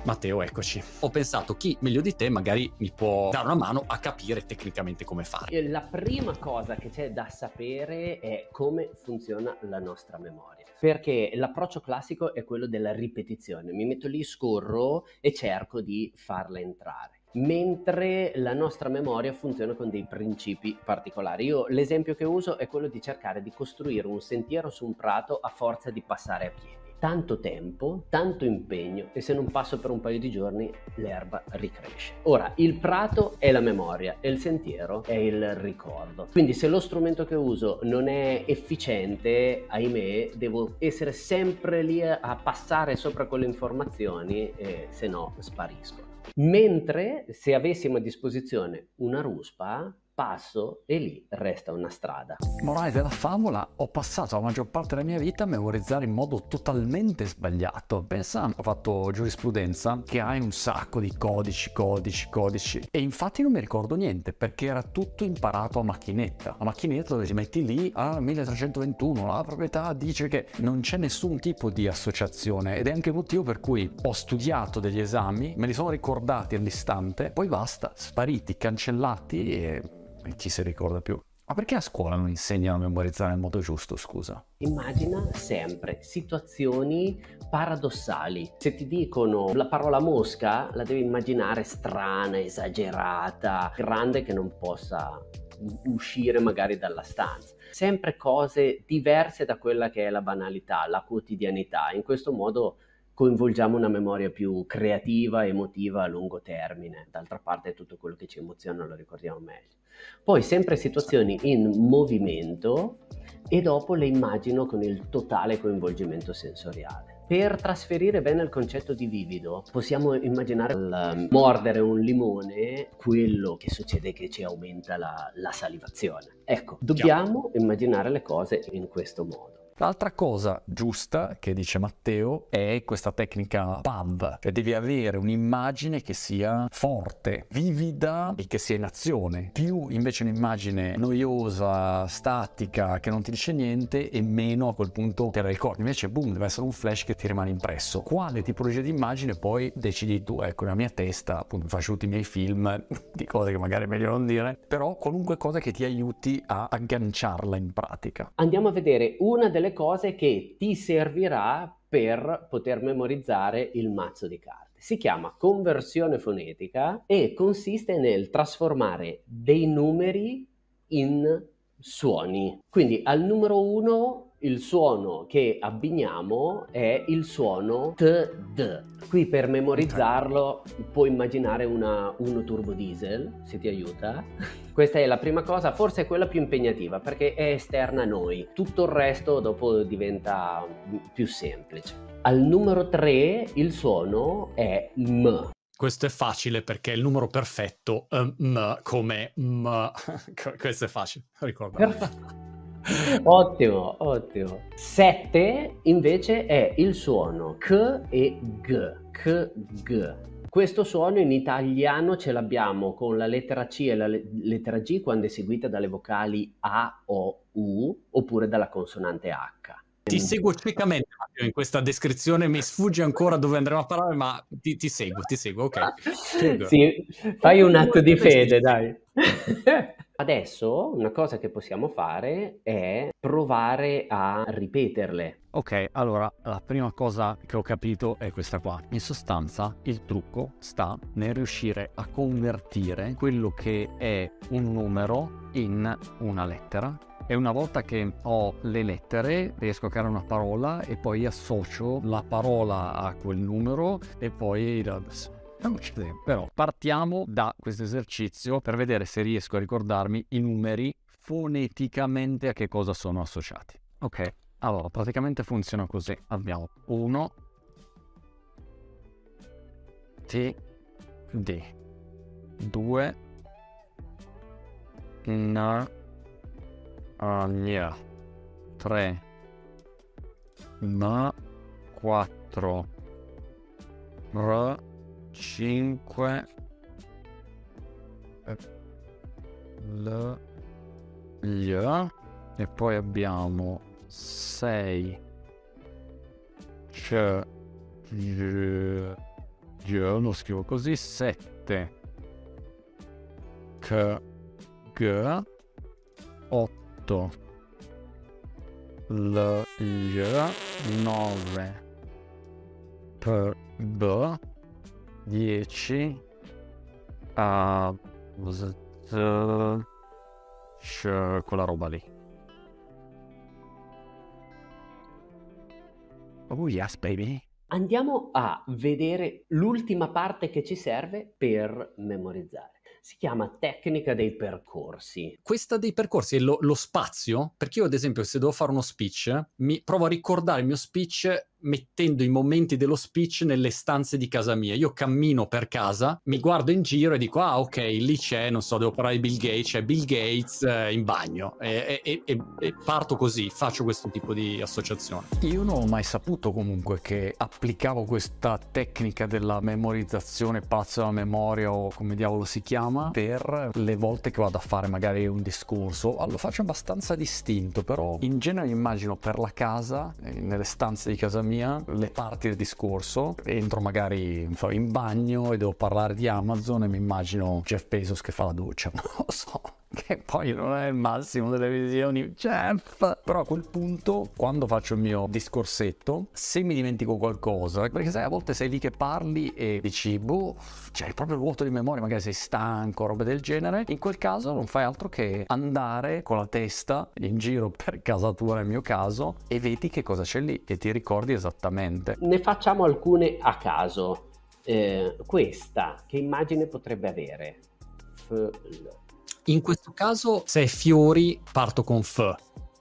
Matteo, eccoci. Ho pensato chi meglio di te magari mi può dare una mano a capire tecnicamente come fare. La prima cosa che c'è da sapere è come funziona la nostra memoria. Perché l'approccio classico è quello della ripetizione. Mi metto lì, scorro e cerco di farla entrare mentre la nostra memoria funziona con dei principi particolari. Io l'esempio che uso è quello di cercare di costruire un sentiero su un prato a forza di passare a piedi tanto tempo, tanto impegno e se non passo per un paio di giorni l'erba ricresce. Ora, il prato è la memoria e il sentiero è il ricordo. Quindi se lo strumento che uso non è efficiente, ahimè, devo essere sempre lì a passare sopra quelle informazioni e se no spariscono. Mentre se avessimo a disposizione una ruspa, passo e lì resta una strada. Morale della favola, ho passato la maggior parte della mia vita a memorizzare in modo totalmente sbagliato. Pensa, ho fatto giurisprudenza che hai un sacco di codici, codici, codici e infatti non mi ricordo niente perché era tutto imparato a macchinetta. A macchinetta dove ti metti lì a 1321, la proprietà dice che non c'è nessun tipo di associazione ed è anche il motivo per cui ho studiato degli esami, me li sono ricordati all'istante, poi basta, spariti, cancellati e e chi si ricorda più? Ma perché a scuola non insegnano a memorizzare nel modo giusto, scusa? Immagina sempre situazioni paradossali. Se ti dicono la parola mosca, la devi immaginare strana, esagerata, grande che non possa uscire magari dalla stanza. Sempre cose diverse da quella che è la banalità, la quotidianità. In questo modo coinvolgiamo una memoria più creativa, emotiva a lungo termine. D'altra parte tutto quello che ci emoziona lo ricordiamo meglio. Poi sempre situazioni in movimento e dopo le immagino con il totale coinvolgimento sensoriale. Per trasferire bene il concetto di vivido, possiamo immaginare al mordere un limone quello che succede è che ci aumenta la, la salivazione. Ecco, dobbiamo immaginare le cose in questo modo. L'altra cosa giusta che dice Matteo è questa tecnica PAV, cioè devi avere un'immagine che sia forte, vivida e che sia in azione. Più invece un'immagine noiosa, statica, che non ti dice niente e meno a quel punto te la ricordi. Invece boom, deve essere un flash che ti rimane impresso. Quale tipologia di immagine poi decidi tu, ecco, nella mia testa, appunto faccio tutti i miei film di cose che magari è meglio non dire, però qualunque cosa che ti aiuti a agganciarla in pratica. Andiamo a vedere una delle cose che ti servirà per poter memorizzare il mazzo di carte. Si chiama conversione fonetica e consiste nel trasformare dei numeri in suoni. Quindi al numero 1 il suono che abbiniamo è il suono TD. Qui per memorizzarlo puoi immaginare una Uno Turbo Diesel, se ti aiuta. Questa è la prima cosa, forse è quella più impegnativa perché è esterna a noi. Tutto il resto dopo diventa più semplice. Al numero 3 il suono è M. Questo è facile perché è il numero perfetto, uh, m come m. Questo è facile, ricordo. Perfetto. ottimo, ottimo. 7 invece è il suono K e G. K, G. Questo suono in italiano ce l'abbiamo con la lettera C e la lettera G quando è seguita dalle vocali A, O, U oppure dalla consonante H. Ti seguo ciecamente in questa descrizione, mi sfugge ancora dove andremo a parlare, ma ti, ti seguo, ti seguo, ok. Sì, fai un atto di fede, dai. Adesso una cosa che possiamo fare è provare a ripeterle. Ok, allora la prima cosa che ho capito è questa qua. In sostanza il trucco sta nel riuscire a convertire quello che è un numero in una lettera e una volta che ho le lettere riesco a creare una parola e poi associo la parola a quel numero e poi però partiamo da questo esercizio per vedere se riesco a ricordarmi i numeri foneticamente a che cosa sono associati. Ok, allora praticamente funziona così. Abbiamo 1 T D 2 N Agna 3 Ma 4 R 5 L Gli e poi abbiamo 6 C G lo scrivo così 7 K G 8 L Gli 9 per B 10 a quella roba lì. Oh yes, baby. Andiamo a vedere l'ultima parte che ci serve per memorizzare. Si chiama tecnica dei percorsi. Questa dei percorsi è lo, lo spazio? Perché io, ad esempio, se devo fare uno speech, mi provo a ricordare il mio speech mettendo i momenti dello speech nelle stanze di casa mia. Io cammino per casa, mi guardo in giro e dico, ah ok, lì c'è, non so, devo parlare di Bill Gates, c'è Bill Gates eh, in bagno. E, e, e, e, parto così, faccio questo tipo di associazione. Io non ho mai saputo comunque che applicavo questa tecnica della memorizzazione, pazzo della memoria o come diavolo si chiama, per le volte che vado a fare magari un discorso. Lo faccio abbastanza distinto, però in genere immagino per la casa, eh, nelle stanze di casa mia, le parti del discorso, entro magari in bagno e devo parlare di Amazon e mi immagino Jeff Bezos che fa la doccia, non lo so che poi non è il massimo delle visioni, Jeff. Però a quel punto, quando faccio il mio discorsetto, se mi dimentico qualcosa, perché sai, a volte sei lì che parli e dici, boh, c'hai proprio il vuoto di memoria, magari sei stanco, roba del genere, in quel caso non fai altro che andare con la testa in giro per casa tua nel mio caso e vedi che cosa c'è lì e ti ricordi esattamente. Ne facciamo alcune a caso. Eh, questa, che immagine potrebbe avere? F- in questo caso, se è fiori, parto con F.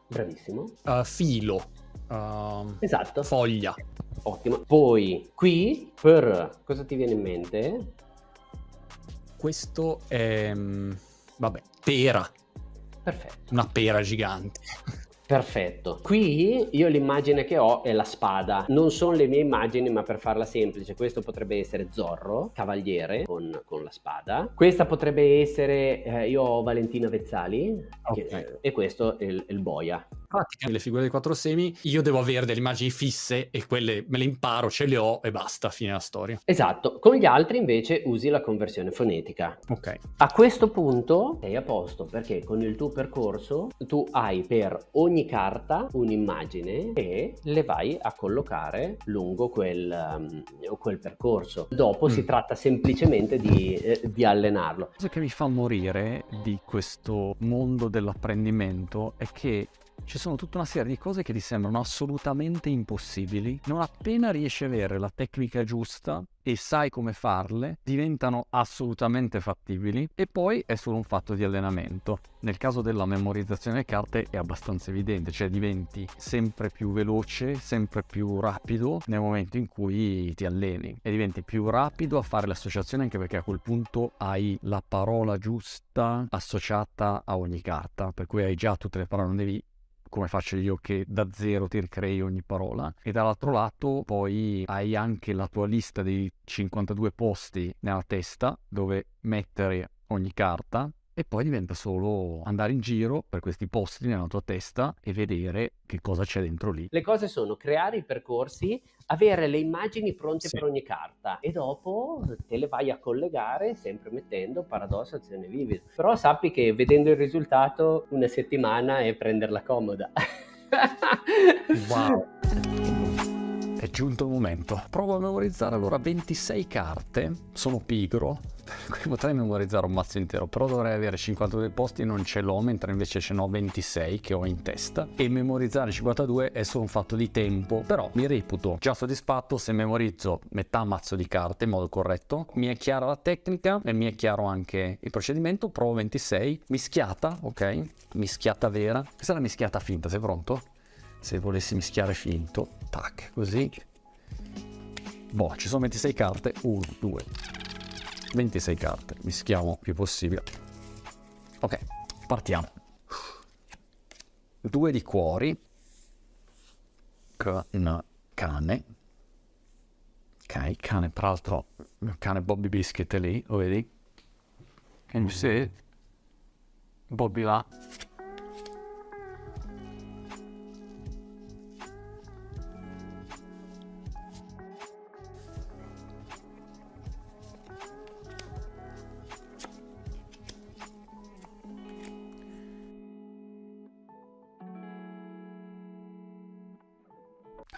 Bravissimo. Uh, filo. Uh, esatto. Foglia. Ottimo. Poi, qui, per... Cosa ti viene in mente? Questo è... Mm, vabbè, pera. Perfetto. Una pera gigante. Perfetto. Qui io l'immagine che ho è la spada. Non sono le mie immagini, ma per farla semplice, questo potrebbe essere Zorro, cavaliere con, con la spada. Questa potrebbe essere, eh, io ho Valentina Vezzali okay. che, e questo è il, il boia pratica le figure dei quattro semi, io devo avere delle immagini fisse e quelle me le imparo, ce le ho e basta, fine la storia. Esatto, con gli altri invece usi la conversione fonetica. Ok. A questo punto sei a posto perché con il tuo percorso tu hai per ogni carta un'immagine e le vai a collocare lungo quel, um, quel percorso. Dopo mm. si tratta semplicemente di, eh, di allenarlo. La cosa che mi fa morire di questo mondo dell'apprendimento è che ci sono tutta una serie di cose che ti sembrano assolutamente impossibili. Non appena riesci a avere la tecnica giusta e sai come farle, diventano assolutamente fattibili e poi è solo un fatto di allenamento. Nel caso della memorizzazione delle carte è abbastanza evidente, cioè diventi sempre più veloce, sempre più rapido nel momento in cui ti alleni e diventi più rapido a fare l'associazione anche perché a quel punto hai la parola giusta associata a ogni carta, per cui hai già tutte le parole, non devi come faccio io che da zero ti ricrei ogni parola. E dall'altro lato poi hai anche la tua lista dei 52 posti nella testa dove mettere ogni carta e poi diventa solo andare in giro per questi posti nella tua testa e vedere che cosa c'è dentro lì. Le cose sono creare i percorsi, avere le immagini pronte sì. per ogni carta e dopo te le vai a collegare sempre mettendo paradosso azione vivid. Però sappi che vedendo il risultato una settimana è prenderla comoda. wow. È giunto il momento. Provo a memorizzare allora 26 carte. Sono pigro. Potrei memorizzare un mazzo intero, però dovrei avere 52 posti non ce l'ho, mentre invece ce n'ho 26 che ho in testa. E memorizzare 52 è solo un fatto di tempo, però mi reputo già soddisfatto se memorizzo metà mazzo di carte in modo corretto. Mi è chiara la tecnica e mi è chiaro anche il procedimento. Provo 26, mischiata, ok? Mischiata vera. Questa è la mischiata finta, sei pronto? Se volessi mischiare finto, tac, così. Boh, ci sono 26 carte. 1, 2, 26 carte. Mischiamo più possibile. Ok, partiamo. Due di cuori. Con cane. Ok, cane, peraltro, il cane Bobby Biscuit è lì, lo vedi? Can you see? Bobby là.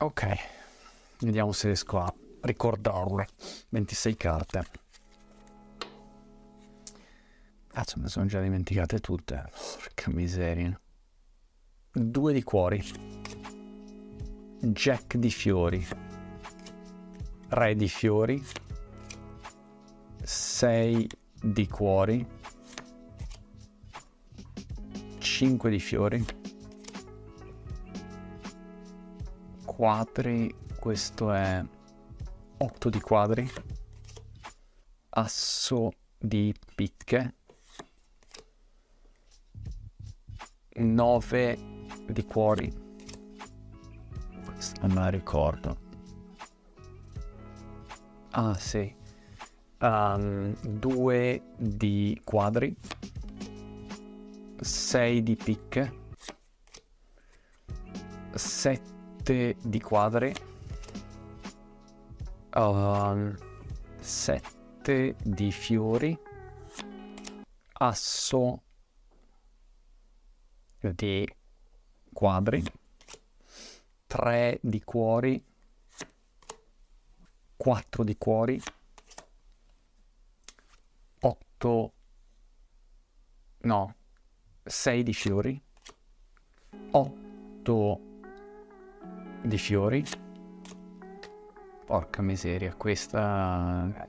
Ok, vediamo se riesco a ricordarle. 26 carte. Cazzo, me ne sono già dimenticate tutte. Porca miseria. Due di cuori. Jack di fiori. Re di fiori. Sei di cuori. Cinque di fiori 4, questo è 8 di quadri, asso di picche, 9 di cuori, questo non me la ricordo. Ah sì, um, 2 di quadri, 6 di picche, 7 di quadri, um, 7 di fiori, asso di quadri, 3 di cuori, 4 di cuori, 8 no 6 di fiori. 8 di fiori. Porca miseria questa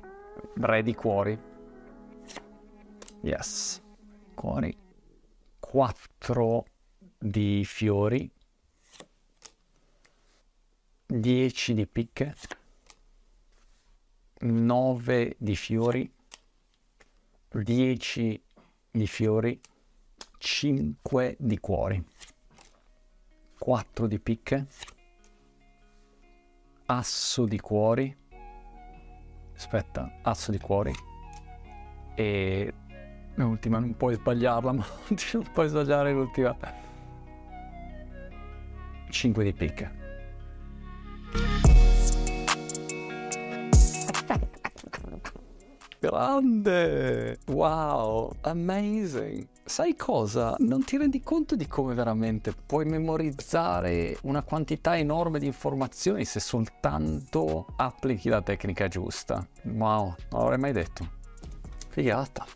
re di cuori. Yes. Cuori. 4 di fiori. 10 di picche. 9 di fiori. 10 di fiori, 5 di cuori, 4 di picche, asso di cuori, aspetta, asso di cuori e l'ultima non puoi sbagliarla, ma non puoi sbagliare l'ultima. 5 di picche. Grande! Wow, amazing! Sai cosa? Non ti rendi conto di come veramente puoi memorizzare una quantità enorme di informazioni se soltanto applichi la tecnica giusta. Wow, non l'avrei mai detto. Figata.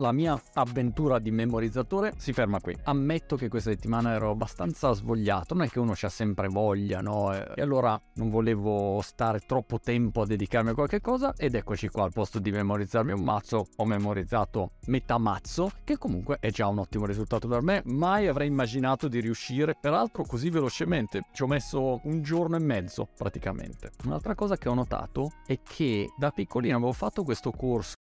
La mia avventura di memorizzatore si ferma qui. Ammetto che questa settimana ero abbastanza svogliato, non è che uno c'ha sempre voglia, no? E allora non volevo stare troppo tempo a dedicarmi a qualche cosa ed eccoci qua, al posto di memorizzarmi un mazzo, ho memorizzato metà mazzo, che comunque è già un ottimo risultato per me. Mai avrei immaginato di riuscire, peraltro così velocemente. Ci ho messo un giorno e mezzo praticamente. Un'altra cosa che ho notato è che da piccolino avevo fatto questo corso